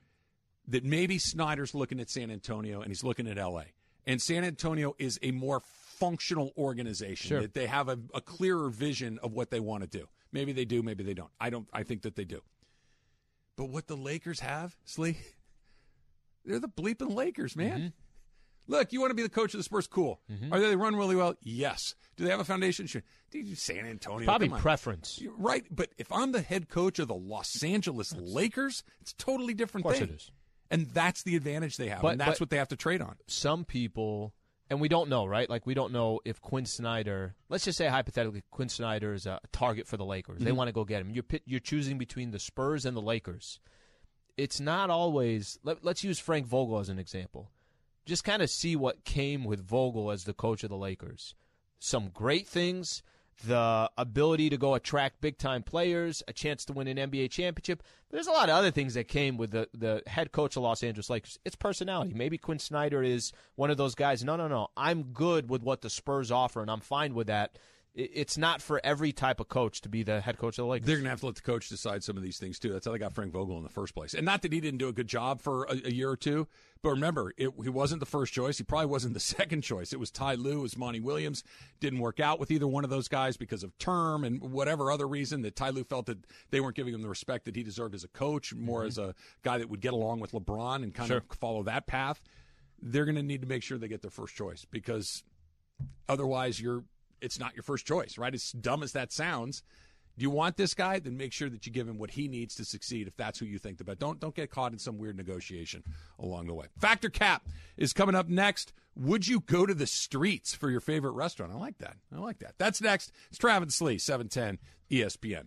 Speaker 2: that maybe Snyder's looking at San Antonio and he's looking at LA. And San Antonio is a more functional organization.
Speaker 3: Sure.
Speaker 2: That they have a, a clearer vision of what they want to do. Maybe they do, maybe they don't. I don't. I think that they do. But what the Lakers have, Slee, they're the bleeping Lakers, man.
Speaker 3: Mm-hmm.
Speaker 2: Look, you want to be the coach of the Spurs? Cool. Are they, they run really well? Yes. Do they have a foundation? Sure. Dude, San Antonio.
Speaker 3: Probably preference.
Speaker 2: You're right, but if I'm the head coach of the Los Angeles Lakers, it's a totally different
Speaker 3: Of course
Speaker 2: thing.
Speaker 3: it is.
Speaker 2: And that's the advantage they have,
Speaker 3: But-
Speaker 2: and that's what they have to trade on.
Speaker 3: some people, and we don't know, right? Like we don't know if Quin Snyder. Let's just say hypothetically, Quin Snyder is a target for the Lakers.
Speaker 2: Mm-hmm.
Speaker 3: They want to go get him. You're you're choosing between the Spurs and the Lakers. It's not always. Let, let's use Frank Vogel as an example. Just kind of see what came with Vogel as the coach of the Lakers. Some great things. The ability to go attract big time players, a chance to win an NBA championship. There's a lot of other things that came with the, the head coach of Los Angeles Lakers. It's personality. Maybe Quin Snyder is one of those guys. No, no, no. I'm good with what the Spurs offer, and I'm fine with that. It- It's not for every type of coach to be the head coach of the Lakers.
Speaker 2: They're going to have to let the coach decide some of these things too. That's how they got Frank Vogel in the first place. And not that he didn't do a good job for a, a year or two, but remember, it, he wasn't the first choice. He probably wasn't the second choice. It was Ty Lue, it was Monty Williams. Didn't work out with either one of those guys because of term and whatever other reason that Ty Lue felt that they weren't giving him the respect that he deserved as a coach, more mm-hmm. as a guy that would get along with LeBron and kind of follow that path. They're going to need to make sure they get their first choice because otherwise you're it's not your first choice, right? As dumb as that sounds. Do you want this guy? Then make sure that you give him what he needs to succeed. If that's who you think the best, don't don't get caught in some weird negotiation along the way. Factor Cap is coming up next. Would you go to the streets for your favorite restaurant? I like that. I like that. That's next. It's Travis Slee, seven ten ESPN.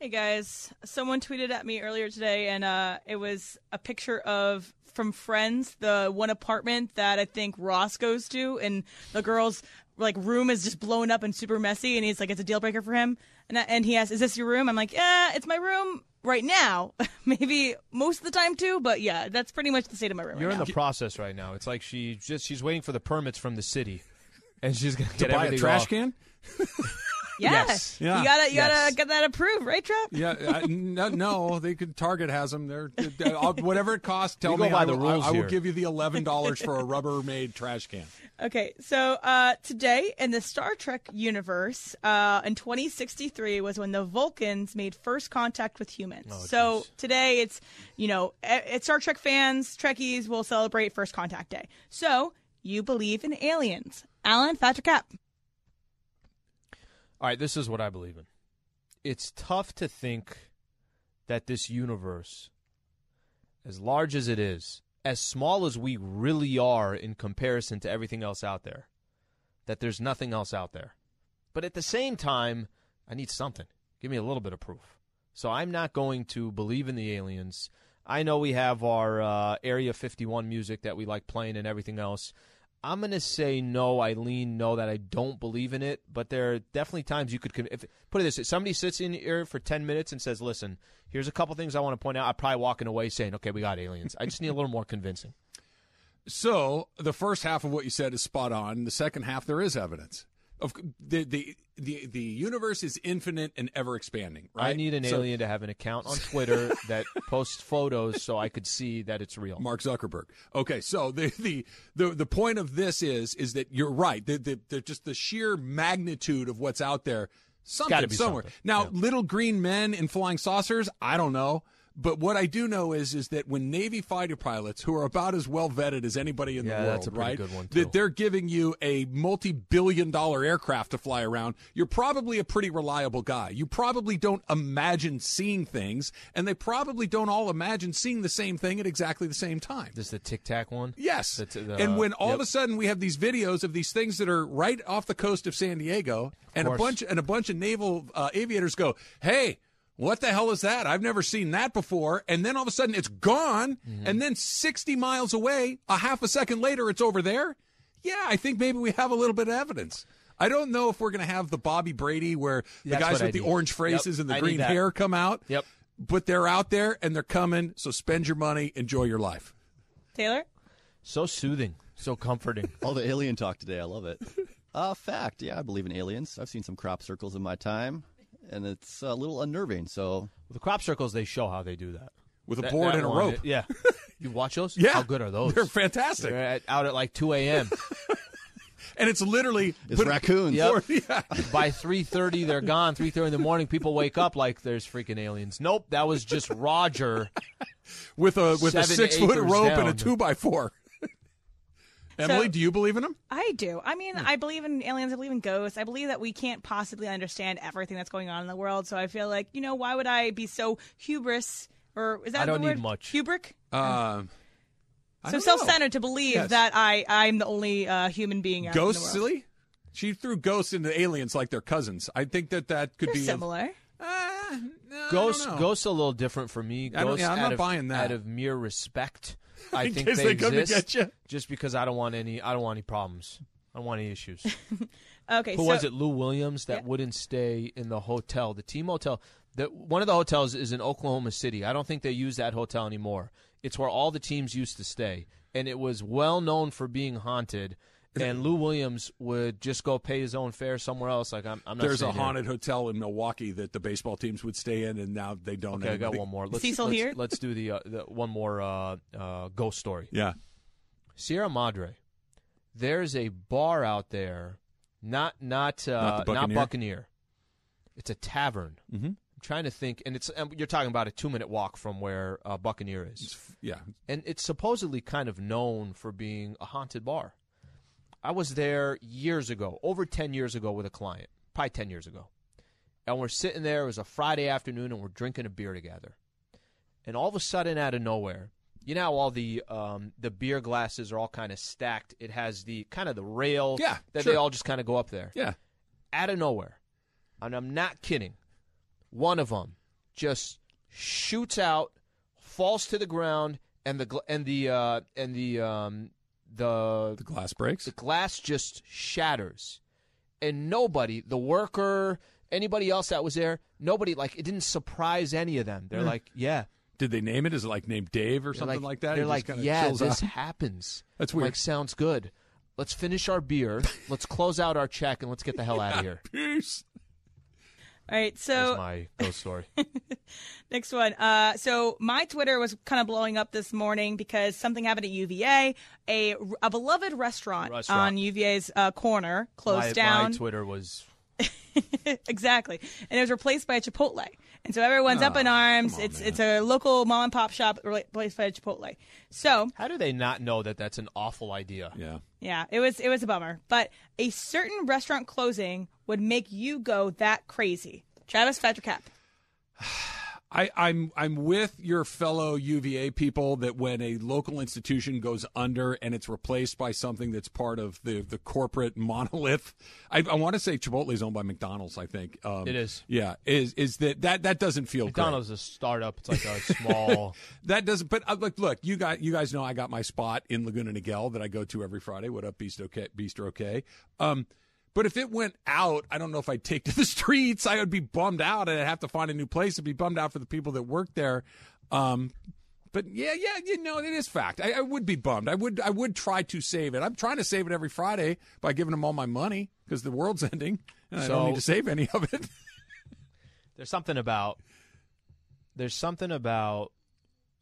Speaker 4: Hey guys, someone tweeted at me earlier today, and uh, it was a picture of from Friends, the one apartment that I think Ross goes to, and the girl's like room is just blown up and super messy, and he's like, it's a deal breaker for him, and I, and he asks, "Is this your room?" I'm like, "Yeah, it's my room right now. Maybe most of the time too, but yeah, that's pretty much the state of my room."
Speaker 3: You're
Speaker 4: right
Speaker 3: in
Speaker 4: now.
Speaker 3: the process right now. It's like she just she's waiting for the permits from the city, and she's gonna
Speaker 2: To
Speaker 3: get
Speaker 2: buy a trash
Speaker 3: off.
Speaker 2: can?
Speaker 4: yeah.
Speaker 3: Yes.
Speaker 2: Yeah.
Speaker 4: you gotta you
Speaker 3: Yes.
Speaker 4: gotta get that approved, right, Trap?
Speaker 2: Yeah, I, no, no, they could. Target has them. They're I'll, whatever it costs. Tell
Speaker 3: We go
Speaker 2: me.
Speaker 3: by
Speaker 2: I,
Speaker 3: the
Speaker 2: will- I- I, will give you the eleven dollars for a Rubbermaid trash can.
Speaker 4: Okay, so uh, today in the Star Trek universe, uh, in 2063 was when the Vulcans made first contact with humans. so today it's, you know, it's Star Trek fans, Trekkies will celebrate First Contact Day. So you believe in aliens. Alan, Patrick Cap.
Speaker 3: All right, this is what I believe in. It's tough to think that this universe, as large as it is, as small as we really are in comparison to everything else out there, that there's nothing else out there. But at the same time, I need something. Give me a little bit of proof. So I'm not going to believe in the aliens. I know we have our uh, Area 51 music that we like playing and everything else. I'm to say no, Eileen, no, that I don't believe in it. But there are definitely times you could. If, put it this way somebody sits in here for 10 minutes and says, listen, here's a couple things I want to point out. I'm probably walking away saying, okay, we got aliens. I just need a little more convincing.
Speaker 2: So the first half of what you said is spot on. The second half, there is evidence. Of the the the, the universe is infinite and ever expanding. Right?
Speaker 3: I need an
Speaker 2: So-
Speaker 3: alien to have an account on Twitter that posts photos so I could see that it's real.
Speaker 2: Mark Zuckerberg. Okay, so the the the, the point of this is is that you're right. The, the, the just the sheer magnitude of what's out there. Something
Speaker 3: be
Speaker 2: somewhere.
Speaker 3: something.
Speaker 2: Now,
Speaker 3: Yeah.
Speaker 2: little green men in flying saucers. I don't know. But what I do know is is that when Navy fighter pilots, who are about as well vetted as anybody in
Speaker 3: Yeah,
Speaker 2: the world, right, that they're giving you a multi-billion-dollar aircraft to fly around, you're probably a pretty reliable guy. You probably don't imagine seeing things, and they probably don't all imagine seeing the same thing at exactly the same time.
Speaker 3: This is the Tic Tac one?
Speaker 2: Yes.
Speaker 3: That's, uh,
Speaker 2: and when all
Speaker 3: yep.
Speaker 2: of a sudden we have these videos of these things that are right off the coast of San Diego, and a bunch and a bunch of naval uh, aviators go, "Hey, what the hell is that? I've never seen that before." And then all of a sudden it's gone,
Speaker 3: Mm-hmm.
Speaker 2: and then 60 miles away, a half a second later, it's over there. Yeah, I think maybe we have a little bit of evidence. I don't know if we're going to have the Bobby Brady where the
Speaker 3: That's
Speaker 2: guys
Speaker 3: what I
Speaker 2: with the
Speaker 3: need.
Speaker 2: orange faces
Speaker 3: Yep,
Speaker 2: and the
Speaker 3: I
Speaker 2: green hair come out.
Speaker 3: Yep.
Speaker 2: But they're out there and they're coming, so spend your money, enjoy your life.
Speaker 4: Taylor?
Speaker 3: So soothing, so comforting.
Speaker 6: All the alien talk today. I love it. Uh, fact. Yeah, I believe in aliens. I've seen some crop circles in my time, and it's a little unnerving. So
Speaker 3: the crop circles, they show how they do that.
Speaker 2: With a
Speaker 3: That-
Speaker 2: board
Speaker 3: that
Speaker 2: and a
Speaker 3: one,
Speaker 2: rope.
Speaker 3: Yeah. You watch those?
Speaker 2: Yeah.
Speaker 3: How good are those?
Speaker 2: They're fantastic.
Speaker 3: They're at, out at like 2 a.m.
Speaker 2: and it's literally
Speaker 6: it's
Speaker 2: but-
Speaker 6: raccoons.
Speaker 3: Yep.
Speaker 2: or- yeah.
Speaker 3: By 3.30, they're gone. 3.30 in the morning, people wake up like there's freaking aliens. Nope, that was just Roger.
Speaker 2: with a with a
Speaker 3: Seven
Speaker 2: six foot
Speaker 3: acres
Speaker 2: rope and a
Speaker 3: down.
Speaker 2: two by four. Emily, do you believe in them?
Speaker 4: I do. I mean, I believe in aliens. I believe in ghosts. I believe that we can't possibly understand everything that's going on in the world. So I feel like, you know, why would I be so hubris? Or is that
Speaker 3: I don't
Speaker 4: the word?
Speaker 3: need much.
Speaker 4: Hubric?
Speaker 2: Um,
Speaker 4: so
Speaker 2: don't know.
Speaker 4: self-centered to believe
Speaker 2: Yes.
Speaker 4: that I I'm the only uh, human being out in
Speaker 2: Ghosts, silly. She threw ghosts into aliens like they're cousins. I think that that could
Speaker 4: They're
Speaker 2: be a-
Speaker 4: similar.
Speaker 2: Uh, no,
Speaker 3: Ghosts, ghosts a little different for me. Ghosts
Speaker 2: yeah, I'm
Speaker 3: out
Speaker 2: not
Speaker 3: of,
Speaker 2: buying that.
Speaker 3: Out of mere respect, I
Speaker 2: In
Speaker 3: think
Speaker 2: case
Speaker 3: they,
Speaker 2: they come to
Speaker 3: exist.
Speaker 2: get you.
Speaker 3: Just because I don't want any, I don't want any problems. I don't want any issues.
Speaker 4: Okay,
Speaker 3: Who
Speaker 4: so
Speaker 3: was it? Lou Williams that
Speaker 4: Yeah.
Speaker 3: wouldn't stay in the hotel, the team hotel. That one of the hotels is in Oklahoma City. I don't think they use that hotel anymore. It's where all the teams used to stay, and it was well known for being haunted. And Lou Williams would just go pay his own fare somewhere else. Like I'm, I'm not.
Speaker 2: There's a
Speaker 3: staying here.
Speaker 2: haunted hotel in Milwaukee that the baseball teams would stay in, and now they don't.
Speaker 3: Okay, I got one more. Let's,
Speaker 4: Cecil
Speaker 3: let's,
Speaker 4: here?
Speaker 3: Let's do the, uh, the one more uh, uh, ghost story.
Speaker 2: Yeah,
Speaker 3: Sierra Madre. There's a bar out there, not not uh,
Speaker 2: Not the Buccaneer?
Speaker 3: Buccaneer. It's a tavern.
Speaker 2: Mhm.
Speaker 3: I'm trying to think, and it's and you're talking about a two minute walk from where uh, Buccaneer is,
Speaker 2: yeah.
Speaker 3: and it's supposedly kind of known for being a haunted bar. I was there years ago, over ten years ago, with a client, probably ten years ago, and we're sitting there. It was a Friday afternoon, and we're drinking a beer together, and all of a sudden, out of nowhere, you know how all the um, the beer glasses are all kind of stacked. It has the kind of the rail
Speaker 2: Yeah,
Speaker 3: that
Speaker 2: sure.
Speaker 3: they all just kind of go up there.
Speaker 2: Yeah.
Speaker 3: Out of nowhere, and I'm not kidding. One of them just shoots out, falls to the ground, and the and the uh, and the um, the
Speaker 2: The glass breaks.
Speaker 3: the glass just shatters, and nobody, the worker, anybody else that was there, nobody like it didn't surprise any of them. They're hmm. like, yeah,
Speaker 2: Did they name it? Is it like named Dave or
Speaker 3: they're
Speaker 2: something like, that?
Speaker 3: They're
Speaker 2: He
Speaker 3: like, yeah, this
Speaker 2: out?
Speaker 3: happens.
Speaker 2: That's
Speaker 3: I'm
Speaker 2: weird.
Speaker 3: Like, sounds good. Let's finish our beer. let's close out our check and let's get the hell out of here.
Speaker 2: Peace.
Speaker 4: All right,
Speaker 3: That's
Speaker 4: so
Speaker 3: my ghost story.
Speaker 4: Next one. Uh, so my Twitter was kind of blowing up this morning because something happened at UVA. A, a beloved restaurant,
Speaker 3: Restaurant.
Speaker 4: on UVA's uh, corner closed
Speaker 3: my,
Speaker 4: down.
Speaker 3: my Twitter was
Speaker 4: exactly, and it was replaced by a Chipotle. And so everyone's up in arms.
Speaker 2: on,
Speaker 4: it's
Speaker 2: man.
Speaker 4: it's a local mom and pop shop replaced by a Chipotle. So
Speaker 3: How do they not know that that's an awful idea?
Speaker 2: Yeah.
Speaker 4: yeah, it was it was a bummer. But a certain restaurant closing would make you go that crazy. Travis Fettercap.
Speaker 2: I, I'm I'm with your fellow UVA people that when a local institution goes under and it's replaced by something that's part of the, the corporate monolith, I, I want to say Chipotle is owned by McDonald's. I think um,
Speaker 3: It is.
Speaker 2: Yeah, is is that that that doesn't feel great.
Speaker 3: McDonald's is a startup. It's like a small.
Speaker 2: That doesn't. But uh, look, look, you got you guys know I got my spot in Laguna Niguel that I go to every Friday. What up, Beast? Okay, Beast? Okay. Um, but if it went out, I don't know if I'd take to the streets. I would be bummed out, and I'd have to find a new place. I'd be bummed out for the people that work there. Um, but yeah, yeah, you know, it is fact. I, I would be bummed. I would, I would try to save it. I'm trying to save it every Friday by giving them all my money because the world's ending, and I don't
Speaker 3: So-
Speaker 2: need to save any of it.
Speaker 3: there's something about there's something about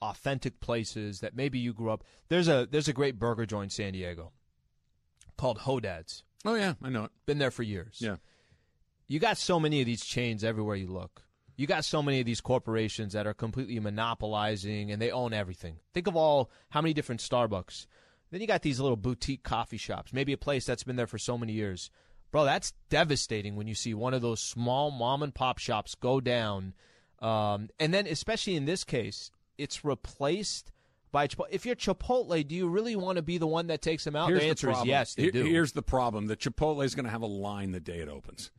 Speaker 3: authentic places that maybe you grew up. There's a there's a great burger joint in San Diego called Hodad's.
Speaker 2: Oh yeah, I know it.
Speaker 3: Been there for years.
Speaker 2: Yeah.
Speaker 3: You got so many of these chains everywhere you look. You got so many of these corporations that are completely monopolizing and they own everything. Think of all how many different Starbucks. Then you got these little boutique coffee shops, maybe a place that's been there for so many years. Bro, that's devastating when you see one of those small mom and pop shops go down. Um, and then, especially in this case, it's replaced by Chipotle. If you're Chipotle, do you really want to be the one that takes them out?
Speaker 2: Here's
Speaker 3: the
Speaker 2: the
Speaker 3: answer is yes, they
Speaker 2: Here-
Speaker 3: do.
Speaker 2: Here's the problem: the Chipotle is going to have a line the day it opens.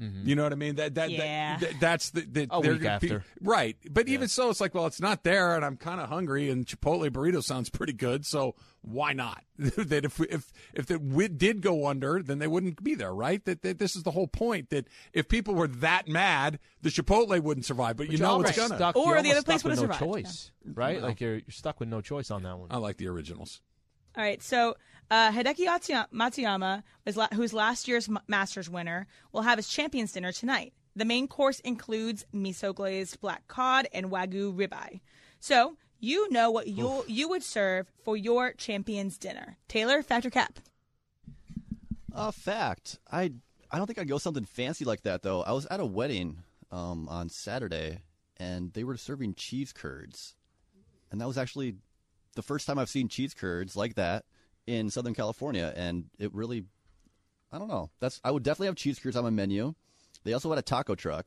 Speaker 3: Mm-hmm.
Speaker 2: You know what I mean? That that,
Speaker 4: Yeah.
Speaker 2: that, that- that's the, the
Speaker 3: A week
Speaker 2: gonna be-
Speaker 3: after.
Speaker 2: right? But even so, it's like, well, it's not there, and I'm kind of hungry, and Chipotle burrito sounds pretty good, so why not? that if if if it wi- did go under, then they wouldn't be there, right? That, that this is the whole point. That if people were that mad, the Chipotle wouldn't survive. But, you
Speaker 3: you're
Speaker 2: know
Speaker 3: almost
Speaker 2: it's gonna.
Speaker 3: stuck,
Speaker 4: Or the other place would've
Speaker 3: no
Speaker 4: survived,
Speaker 3: choice, right? Like you're you're stuck with no choice on that one.
Speaker 2: I like the originals.
Speaker 4: All right, so uh, Hideki Matsuya- Matsuyama, la- who's last year's Masters winner, will have his champions dinner tonight. The main course includes miso glazed black cod and wagyu ribeye. So you know what you you would serve for your champions dinner. Taylor, factor cap.
Speaker 6: Uh, fact. I I don't think I'd go something fancy like that though. I was at a wedding um, on Saturday, and they were serving cheese curds, and that was actually the first time I've seen cheese curds like that in Southern California, and it really, I don't know. That's I would definitely have cheese curds on my menu. They also had a taco truck,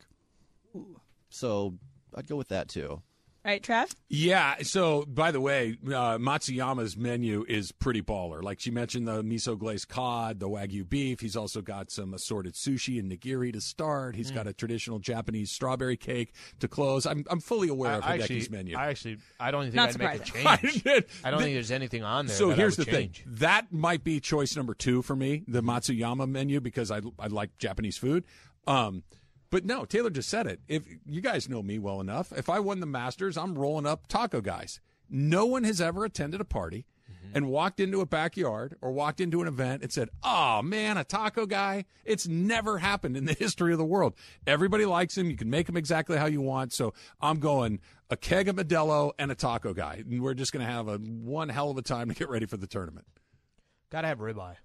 Speaker 6: so I'd go with that too.
Speaker 4: All right, Trav.
Speaker 2: Yeah. So, by the way, uh, Matsuyama's menu is pretty baller. Like she mentioned, the miso glazed cod, the wagyu beef. He's also got some assorted sushi and nigiri to start. He's got a traditional Japanese strawberry cake to close. I'm I'm fully aware of
Speaker 3: I
Speaker 2: Hideki's
Speaker 3: actually,
Speaker 2: many.
Speaker 3: I actually, I don't even
Speaker 4: Not
Speaker 3: think I'd make a change. I don't
Speaker 2: The-
Speaker 3: think there's anything on there.
Speaker 2: So
Speaker 3: that
Speaker 2: here's
Speaker 3: I
Speaker 2: the
Speaker 3: would
Speaker 2: thing.
Speaker 3: change.
Speaker 2: That might be choice number two for me, the Matsuyama menu, because I I like Japanese food. Um, but no, Taylor just said it. If you guys know me well enough, if I won the Masters, I'm rolling up taco guys. No one has ever attended a party mm-hmm. and walked into a backyard or walked into an event and said, "Oh man, a taco guy." It's never happened in the history of the world. Everybody likes him. You can make him exactly how you want. So I'm going a keg of Modelo and a taco guy, and we're just going to have a one hell of a time to get ready for the tournament.
Speaker 3: Gotta have ribeye.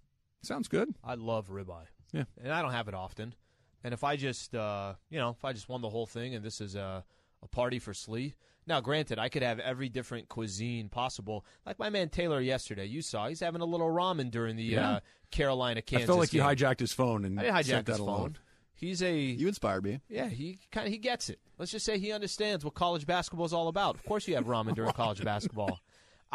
Speaker 2: Sounds good.
Speaker 3: I love ribeye.
Speaker 2: Yeah.
Speaker 3: and I don't have it often. And if I just, uh, you know, if I just won the whole thing, and this is a, a party for Slee. Now, granted, I could have every different cuisine possible. Like my man Taylor yesterday, you saw he's having a little ramen during the
Speaker 2: Yeah.
Speaker 3: uh, Carolina Kansas.
Speaker 2: I felt like
Speaker 3: game.
Speaker 2: you hijacked his phone and
Speaker 3: I didn't
Speaker 2: sent that alone.
Speaker 3: phone. He's a
Speaker 6: You inspired me.
Speaker 3: yeah. He kind of he gets it. Let's just say he understands what college basketball is all about. Of course, you have ramen during college basketball.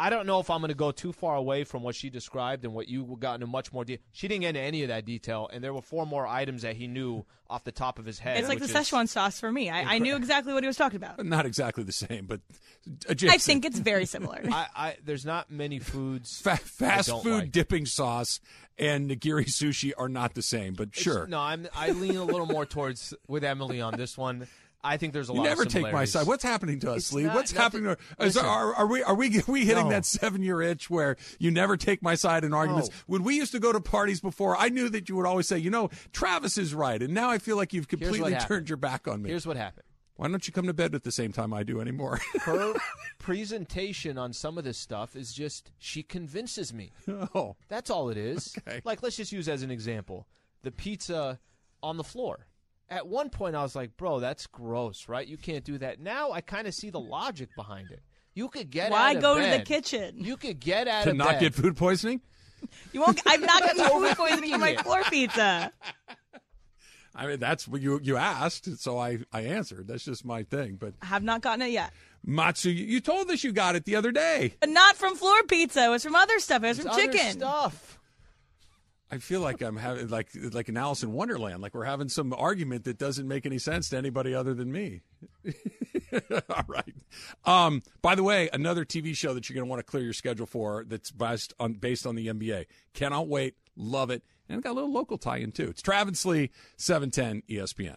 Speaker 3: I don't know if I'm going to go too far away from what she described and what you got into much more detail. She didn't get into any of that detail, and there were four more items that he knew off the top of his head.
Speaker 4: It's like the Szechuan sauce for me. I, I knew exactly what he was talking about.
Speaker 2: Not exactly the same, but
Speaker 4: I think it's very similar.
Speaker 3: I, I there's not many foods.
Speaker 2: Fa-
Speaker 3: I
Speaker 2: fast
Speaker 3: don't
Speaker 2: food
Speaker 3: like.
Speaker 2: dipping sauce and nigiri sushi are not the same, but
Speaker 3: It's-
Speaker 2: sure.
Speaker 3: No, I'm I lean a little more towards with Emily on this one. I think there's a
Speaker 2: You
Speaker 3: lot.
Speaker 2: never
Speaker 3: of
Speaker 2: take my side. What's happening to us,
Speaker 3: It's
Speaker 2: Lee?
Speaker 3: not-
Speaker 2: What's
Speaker 3: nothing-
Speaker 2: happening? To, is,
Speaker 3: Listen.
Speaker 2: are, are we are we are we hitting
Speaker 3: No.
Speaker 2: that seven year itch where you never take my side in arguments?
Speaker 3: No.
Speaker 2: When we used to go to parties before, I knew that you would always say, you know, Travis is right, and now I feel like you've
Speaker 3: what
Speaker 2: completely
Speaker 3: happened.
Speaker 2: turned your back on me.
Speaker 3: Here's what happened.
Speaker 2: Why don't you come to bed at the same time I do anymore?
Speaker 3: Her presentation on some of this stuff is just she convinces me.
Speaker 2: oh,
Speaker 3: That's all it is.
Speaker 2: Okay.
Speaker 3: Like, let's just use as an example the pizza on the floor. At one point, I was like, bro, that's gross, right? You can't do that. Now I kind of see the logic behind it. You could get
Speaker 4: Why
Speaker 3: out of
Speaker 4: go to the kitchen?
Speaker 3: You could get out
Speaker 2: to
Speaker 3: of
Speaker 2: not
Speaker 3: bed.
Speaker 2: get food poisoning?
Speaker 4: You won't. I'm not getting food
Speaker 3: overthinking
Speaker 4: poisoning from my floor pizza.
Speaker 2: I mean, that's what you you asked, so I I answered. That's just my thing. But
Speaker 4: I have not gotten it yet.
Speaker 2: Matsu, you, you told us you got it the other day.
Speaker 4: But not from floor pizza. It was from other stuff. It was from
Speaker 3: Other
Speaker 4: chicken.
Speaker 3: stuff.
Speaker 2: I feel like I'm having like like an Alice in Wonderland, like we're having some argument that doesn't make any sense to anybody other than me. All right. Um, by the way, another TV show that you're going to want to clear your schedule for that's based on based on the NBA. Cannot wait. Love it. And it got a little local tie-in too. It's Travis Lee, 710 ESPN.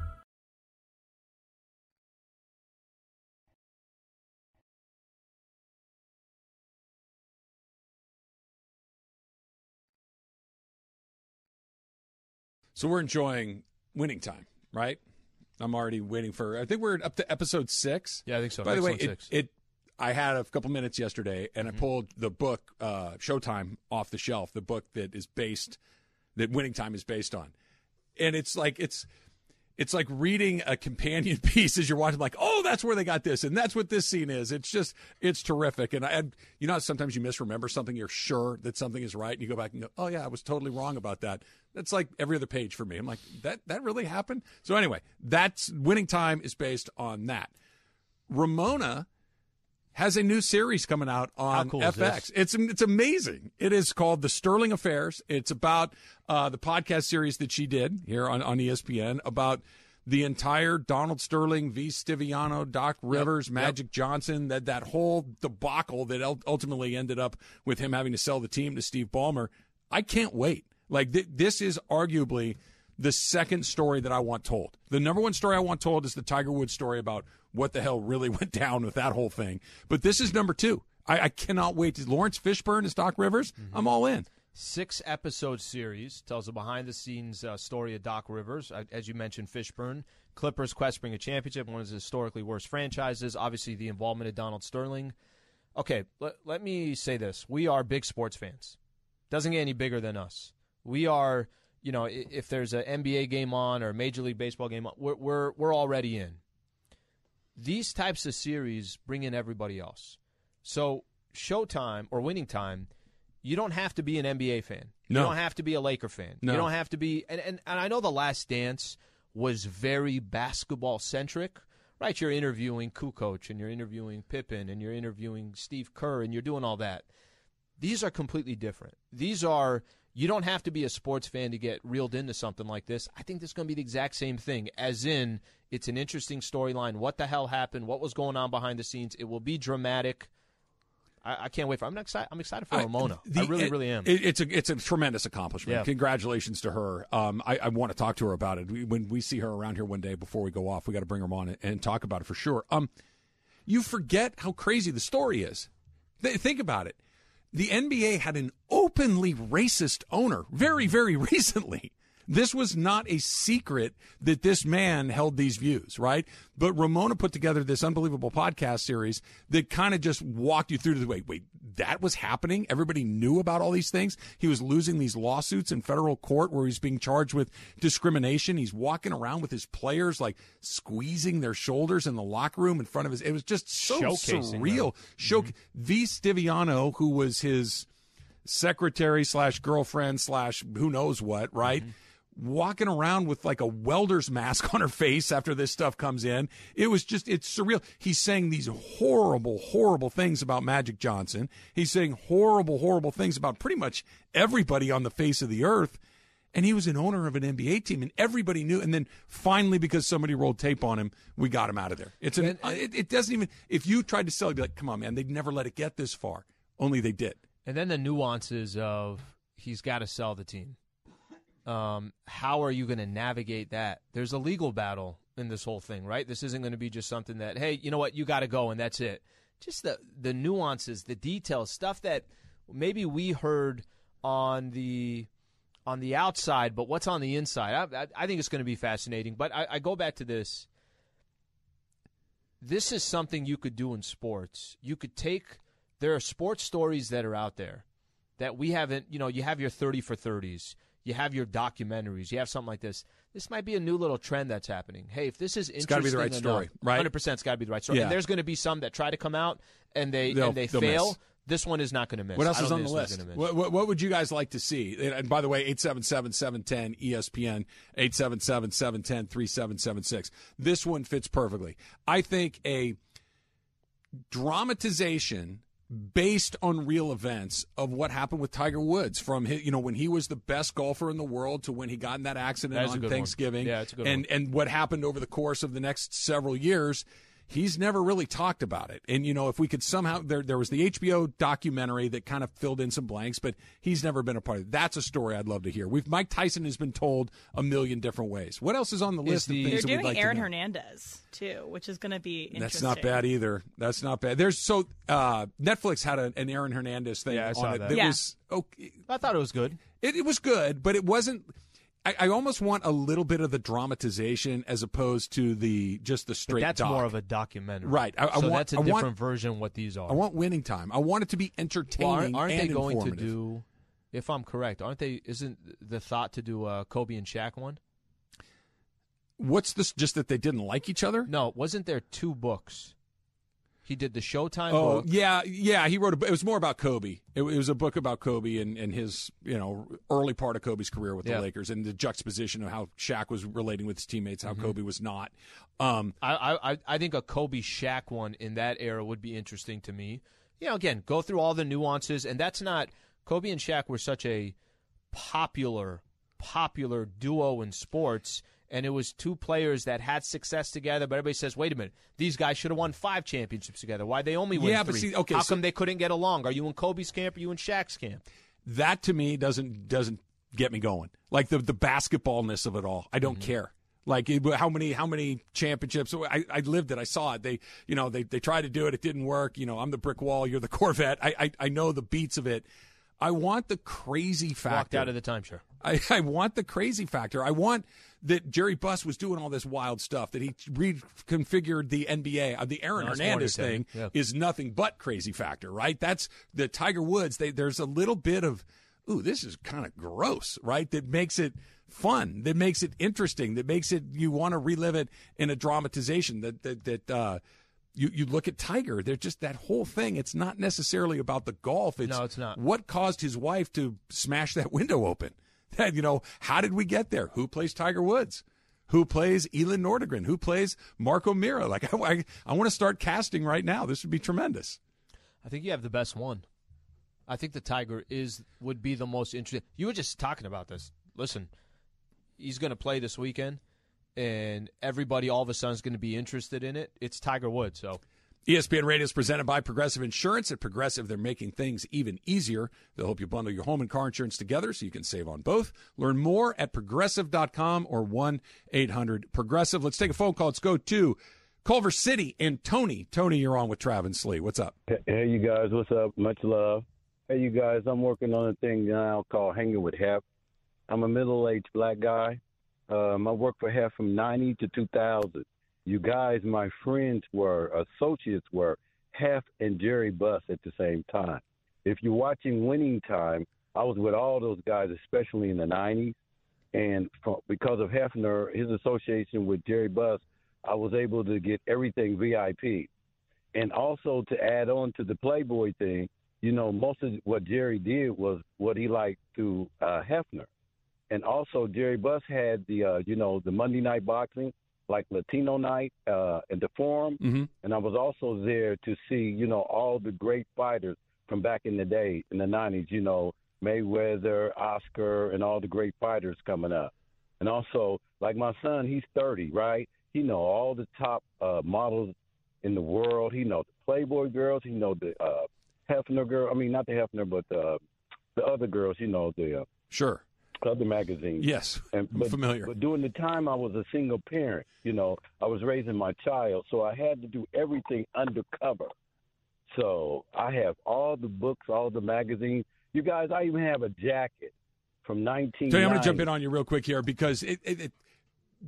Speaker 2: So we're enjoying winning time, right? I'm already waiting for. I think we're up to episode six.
Speaker 3: Yeah, I think so.
Speaker 2: By the way, it, it I had a couple minutes yesterday, and
Speaker 3: Mm-hmm.
Speaker 2: I pulled the book uh, Showtime off the shelf. The book that is based that Winning Time is based on, and it's like it's it's like reading a companion piece as you're watching. Like, oh, that's where they got this, and that's what this scene is. It's just it's terrific. And I, and you know, sometimes you misremember something. You're sure that something is right, and you go back and go, oh yeah, I was totally wrong about that. That's like every other page for me. I'm like, that that really happened. So anyway, that's Winning Time is based on that. Ramona has a new series coming out on
Speaker 3: cool
Speaker 2: FX. It's it's amazing. It is called The Sterling Affairs. It's about uh, the podcast series that she did here on, on ESPN about the entire Donald Sterling, V. Stiviano, Doc Rivers, Magic Johnson, that that whole debacle that ultimately ended up with him having to sell the team to Steve Ballmer. I can't wait. Like th- this is arguably the second story that I want told. The number one story I want told is the Tiger Woods story about what the hell really went down with that whole thing. But this is number two. I, I cannot wait to Laurence Fishburne as Doc Rivers. I'm all in.
Speaker 3: Six episode series tells a behind the scenes uh, story of Doc Rivers. As you mentioned, Fishburne. Clippers quest spring a championship, one of the historically worst franchises. Obviously, the involvement of Donald Sterling. Okay, let, let me say this. We are big sports fans. Doesn't get any bigger than us. We are, you know, if there's an NBA game on or a Major League Baseball game on, we're, we're, we're already in. These types of series bring in everybody else. So, Showtime or Winning Time, you don't have to be an NBA fan.
Speaker 2: No.
Speaker 3: You don't have to be a Laker fan.
Speaker 2: No.
Speaker 3: You don't have to be. And, and, and I know The Last Dance was very basketball centric, right? You're interviewing Kukoc and you're interviewing Pippen and you're interviewing Steve Kerr and you're doing all that. These are completely different. These are. You don't have to be a sports fan to get reeled into something like this. I think this is going to be the exact same thing, as in, it's an interesting storyline. What the hell happened? What was going on behind the scenes? It will be dramatic. I, I can't wait for. I'm excited. I'm excited for Ramona. I,
Speaker 2: the-
Speaker 3: really,
Speaker 2: it-
Speaker 3: really am.
Speaker 2: it- it's a it's a tremendous accomplishment.
Speaker 3: Yeah.
Speaker 2: Congratulations to her. Um, I, I want to talk to her about it We- when we see her around here one day before we go off. We got to bring her on and, and talk about it for sure. Um, you forget how crazy the story is. Th- think about it. The NBA had an openly racist owner very, very recently. This was not a secret that this man held these views, right? But Ramona put together this unbelievable podcast series that kind of just walked you through to the wait, wait, that was happening. Everybody knew about all these things. He was losing these lawsuits in federal court where he's being charged with discrimination. He's walking around with his players like squeezing their shoulders in the locker room in front of his. It was just so
Speaker 3: Showcasing
Speaker 2: surreal.
Speaker 3: them.
Speaker 2: Show mm-hmm. V. Stiviano, who was his secretary slash girlfriend slash who knows what, right? Mm-hmm. Walking around with like a welder's mask on her face after this stuff comes in. It was just, it's surreal. He's saying these horrible, horrible things about Magic Johnson. He's saying horrible, horrible things about pretty much everybody on the face of the earth. And he was an owner of an NBA team, and everybody knew. And then finally, because somebody rolled tape on him, we got him out of there. It's an, it, it doesn't even. If you tried to sell, it, you'd be like, "Come on, man, they'd never let it get this far." Only they did.
Speaker 3: And then the nuances of he's got to sell the team. Um, how are you going to navigate that? There's a legal battle in this whole thing, right? This isn't going to be just something that, hey, you know what, you got to go and that's it. just the the nuances, the details, stuff that maybe we heard on the on the outside, but what's on the inside? I, I, I think it's going to be fascinating. But I, I go back to this. This is something you could do in sports. You could take there are sports stories that are out there that we haven't. You know, you have your thirty for thirties. You have your documentaries. You have something like this. This might be a new little trend that's happening. Hey, if this is interesting,
Speaker 2: It's gotta be the right
Speaker 3: enough,
Speaker 2: story, right?
Speaker 3: 100% it's got to be the right story.
Speaker 2: Yeah.
Speaker 3: And there's going to be some that try to come out and they
Speaker 2: They'll-
Speaker 3: and they fail.
Speaker 2: miss.
Speaker 3: This one is not going to miss.
Speaker 2: What else is on the list?
Speaker 3: one's gonna miss.
Speaker 2: What, what, what would you guys like to see? And by the way, 877-710 ESPN, 877-710-3776. This one fits perfectly. I think a dramatization based on real events of what happened with Tiger Woods from his, you know when he was the best golfer in the world to when he got in that accident
Speaker 3: That
Speaker 2: on
Speaker 3: good one.
Speaker 2: Thanksgiving
Speaker 3: Yeah, it's a good
Speaker 2: and
Speaker 3: one.
Speaker 2: and what happened over the course of the next several years he's never really talked about it and you know if we could somehow there there was the HBO documentary that kind of filled in some blanks but he's never been a part of it that's a story I'd love to hear we've Mike Tyson has been told a million different ways what else is on the list
Speaker 3: the-
Speaker 2: of things
Speaker 4: They're
Speaker 2: that
Speaker 4: doing
Speaker 2: we'd like
Speaker 4: Aaron
Speaker 2: to know?
Speaker 4: Hernandez too, which is going to be interesting.
Speaker 2: That's not bad either. That's not bad. There's so uh, Netflix had a, an Aaron Hernandez thing
Speaker 3: Yeah, I
Speaker 2: on
Speaker 3: saw
Speaker 2: it
Speaker 3: that.
Speaker 2: that
Speaker 4: Yeah.
Speaker 2: was okay.
Speaker 3: I thought it was good.
Speaker 2: It, it was good, but it wasn't. I, I almost want a little bit of the dramatization as opposed to the just the
Speaker 3: But
Speaker 2: straight.
Speaker 3: that's
Speaker 2: doc.
Speaker 3: more of a documentary.
Speaker 2: Right. I- I
Speaker 3: so
Speaker 2: want-
Speaker 3: that's a
Speaker 2: I want-
Speaker 3: different version of what these are.
Speaker 2: I want winning time. I want it to be
Speaker 3: well,
Speaker 2: entertaining
Speaker 3: aren't, aren't
Speaker 2: and
Speaker 3: they going to do, if I'm correct, aren't they, isn't the thought to do a Kobe and Shaq one?
Speaker 2: What's this? Just that they didn't like each other?
Speaker 3: No, wasn't there two books? He did the Showtime
Speaker 2: Oh
Speaker 3: book.
Speaker 2: yeah, yeah. He wrote a. It was more about Kobe. It, it was a book about Kobe and, and his you know early part of Kobe's career with
Speaker 3: Yeah.
Speaker 2: the Lakers and the juxtaposition of how Shaq was relating with his teammates,
Speaker 3: Mm-hmm.
Speaker 2: how Kobe was not. Um,
Speaker 3: I, I I- I think a Kobe Shaq one in that era would be interesting to me. You know, again, go through all the nuances, and that's not Kobe and Shaq were such a popular popular duo in sports, and it was two players that had success together. But everybody says, wait a minute, these guys should have won five championships together. Why they only win
Speaker 2: Yeah, but
Speaker 3: three?
Speaker 2: see, okay,
Speaker 3: how
Speaker 2: so-
Speaker 3: come they couldn't get along? Are you in Kobe's camp? Or are you in Shaq's camp?
Speaker 2: that to me doesn't doesn't get me going. Like the the basketballness of it all. I
Speaker 3: Mm-hmm.
Speaker 2: don't care. Like it- how many how many championships? I, I lived it. I saw it. They you know they they tried to do it. It didn't work. You know I'm the brick wall. You're the Corvette. I I, I know the beats of it. I want the crazy factor.
Speaker 3: Walked out of the timeshare.
Speaker 2: I, I want the crazy factor. I want that Jerry Buss was doing all this wild stuff, that he reconfigured the NBA. Uh, the Aaron
Speaker 3: No,
Speaker 2: Hernandez thing
Speaker 3: Yeah.
Speaker 2: is nothing but crazy factor, right? That's the Tiger Woods. They, there's a little bit of, ooh, this is kind of gross, right? That makes it fun, that makes it interesting, that makes it, you want to relive it in a dramatization that, that, that, uh, you, you look at Tiger, they're just that whole thing. It's not necessarily about the golf. It's,
Speaker 3: No, it's not.
Speaker 2: What caused his wife to smash that window open? That you know, how did we get there? Who plays Tiger Woods? Who plays Elin Nordegren? Who plays Marco Mira? Like I, I, I want to start casting right now. This would be tremendous.
Speaker 3: I think you have the best one. I think the Tiger is would be the most interesting. You were just talking about this. Listen, he's going to play this weekend, and everybody all of a sudden is going to be interested in it. It's Tiger Woods, so
Speaker 2: ESPN Radio is presented by Progressive Insurance. At Progressive, they're making things even easier. They'll help you bundle your home and car insurance together so you can save on both. Learn more at progressive.com or 1 800 Progressive. Let's take a phone call. Let's go to Culver City and Tony. Tony, you're on with Travis Lee. What's up?
Speaker 7: Hey, you guys, what's up? Much love. Hey, you guys, I'm working on a thing now called Hanging with Hef. I'm a middle aged black guy. Um, I worked for Hef from 90 to 2000. You guys, my friends were, associates were, Hef and Jerry Buss at the same time. If you're watching Winning Time, I was with all those guys, especially in the 90s. And from, because of Hefner, his association with Jerry Buss, I was able to get everything VIP. And also to add on to the Playboy thing, you know, most of what Jerry did was what he liked to uh, Hefner. And also Jerry Buss had the, uh, you know, the Monday night boxing, like Latino night uh, at the Forum.
Speaker 2: Mm-hmm.
Speaker 7: And I was also there to see, you know, all the great fighters from back in the day in the 90s, you know, Mayweather, Oscar, and all the great fighters coming up. And also, like my son, he's 30, right? He know all the top uh, models in the world. He know the Playboy girls. He know the uh, Hefner girl. I mean, not the Hefner, but uh, the other girls. You know the uh,
Speaker 2: Sure.
Speaker 7: Other magazines.
Speaker 2: Yes.
Speaker 7: And, but,
Speaker 2: familiar.
Speaker 7: But during the time I was a single parent, you know, I was raising my child, so I had to do everything undercover. So I have all the books, all the magazines. You guys, I even have a jacket from 19.
Speaker 2: So I'm going to jump in on you real quick here because it, it, it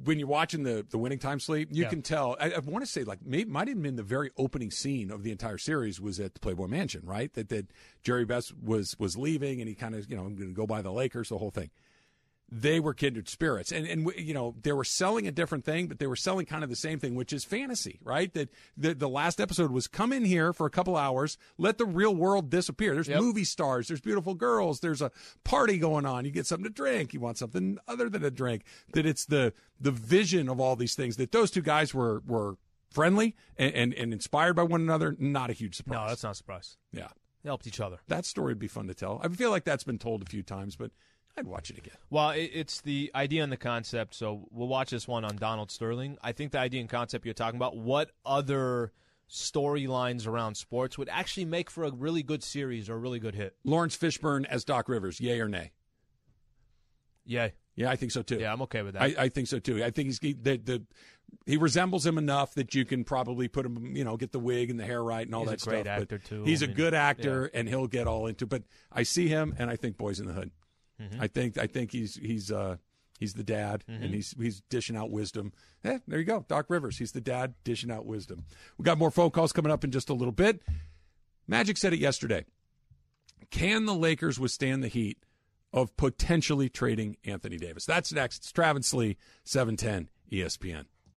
Speaker 2: when you're watching the the winning time sleep, you
Speaker 3: Yeah.
Speaker 2: can tell. I, I want to say like maybe might have been the very opening scene of the entire series was at the Playboy Mansion, right? That that Jerry Buss was was leaving and he kind of you know I'm going to go by the Lakers, the whole thing. They were kindred spirits, and and you know they were selling a different thing, but they were selling kind of the same thing, which is fantasy, right? That the the last episode was come in here for a couple hours, let the real world disappear. There's
Speaker 3: Yep.
Speaker 2: movie stars, there's beautiful girls, there's a party going on. You get something to drink, you want something other than a drink. That it's the the vision of all these things. That those two guys were were friendly and and, and inspired by one another. Not a huge surprise.
Speaker 3: No, that's not a surprise.
Speaker 2: yeah.
Speaker 3: They helped each other.
Speaker 2: That story would be fun to tell. I feel like that's been told a few times, but I'd watch it again.
Speaker 3: Well, it's the idea and the concept. So we'll watch this one on Donald Sterling. I think the idea and concept you're talking about, what other storylines around sports would actually make for a really good series or a really good hit?
Speaker 2: Laurence Fishburne as Doc Rivers, yay or nay?
Speaker 3: Yeah.
Speaker 2: Yeah, I think so too.
Speaker 3: Yeah, I'm okay with that.
Speaker 2: I, I think so too. I think he's he, the, the he resembles him enough that you can probably put him, you know, get the wig and the hair right and all
Speaker 3: He's a
Speaker 2: that
Speaker 3: great
Speaker 2: stuff.
Speaker 3: actor,
Speaker 2: but
Speaker 3: too.
Speaker 2: He's
Speaker 3: I
Speaker 2: a
Speaker 3: mean,
Speaker 2: good actor, and he'll get all into. But I see him, and I think Boyz n the Hood.
Speaker 3: Mm-hmm.
Speaker 2: I think I think he's he's uh he's the dad,
Speaker 3: Mm-hmm.
Speaker 2: and he's he's dishing out wisdom. Eh, there you go, Doc Rivers. He's the dad dishing out wisdom. We got more phone calls coming up in just a little bit. Magic said it yesterday. Can the Lakers withstand the heat of potentially trading Anthony Davis? That's next. It's Travis Lee, 710 ESPN.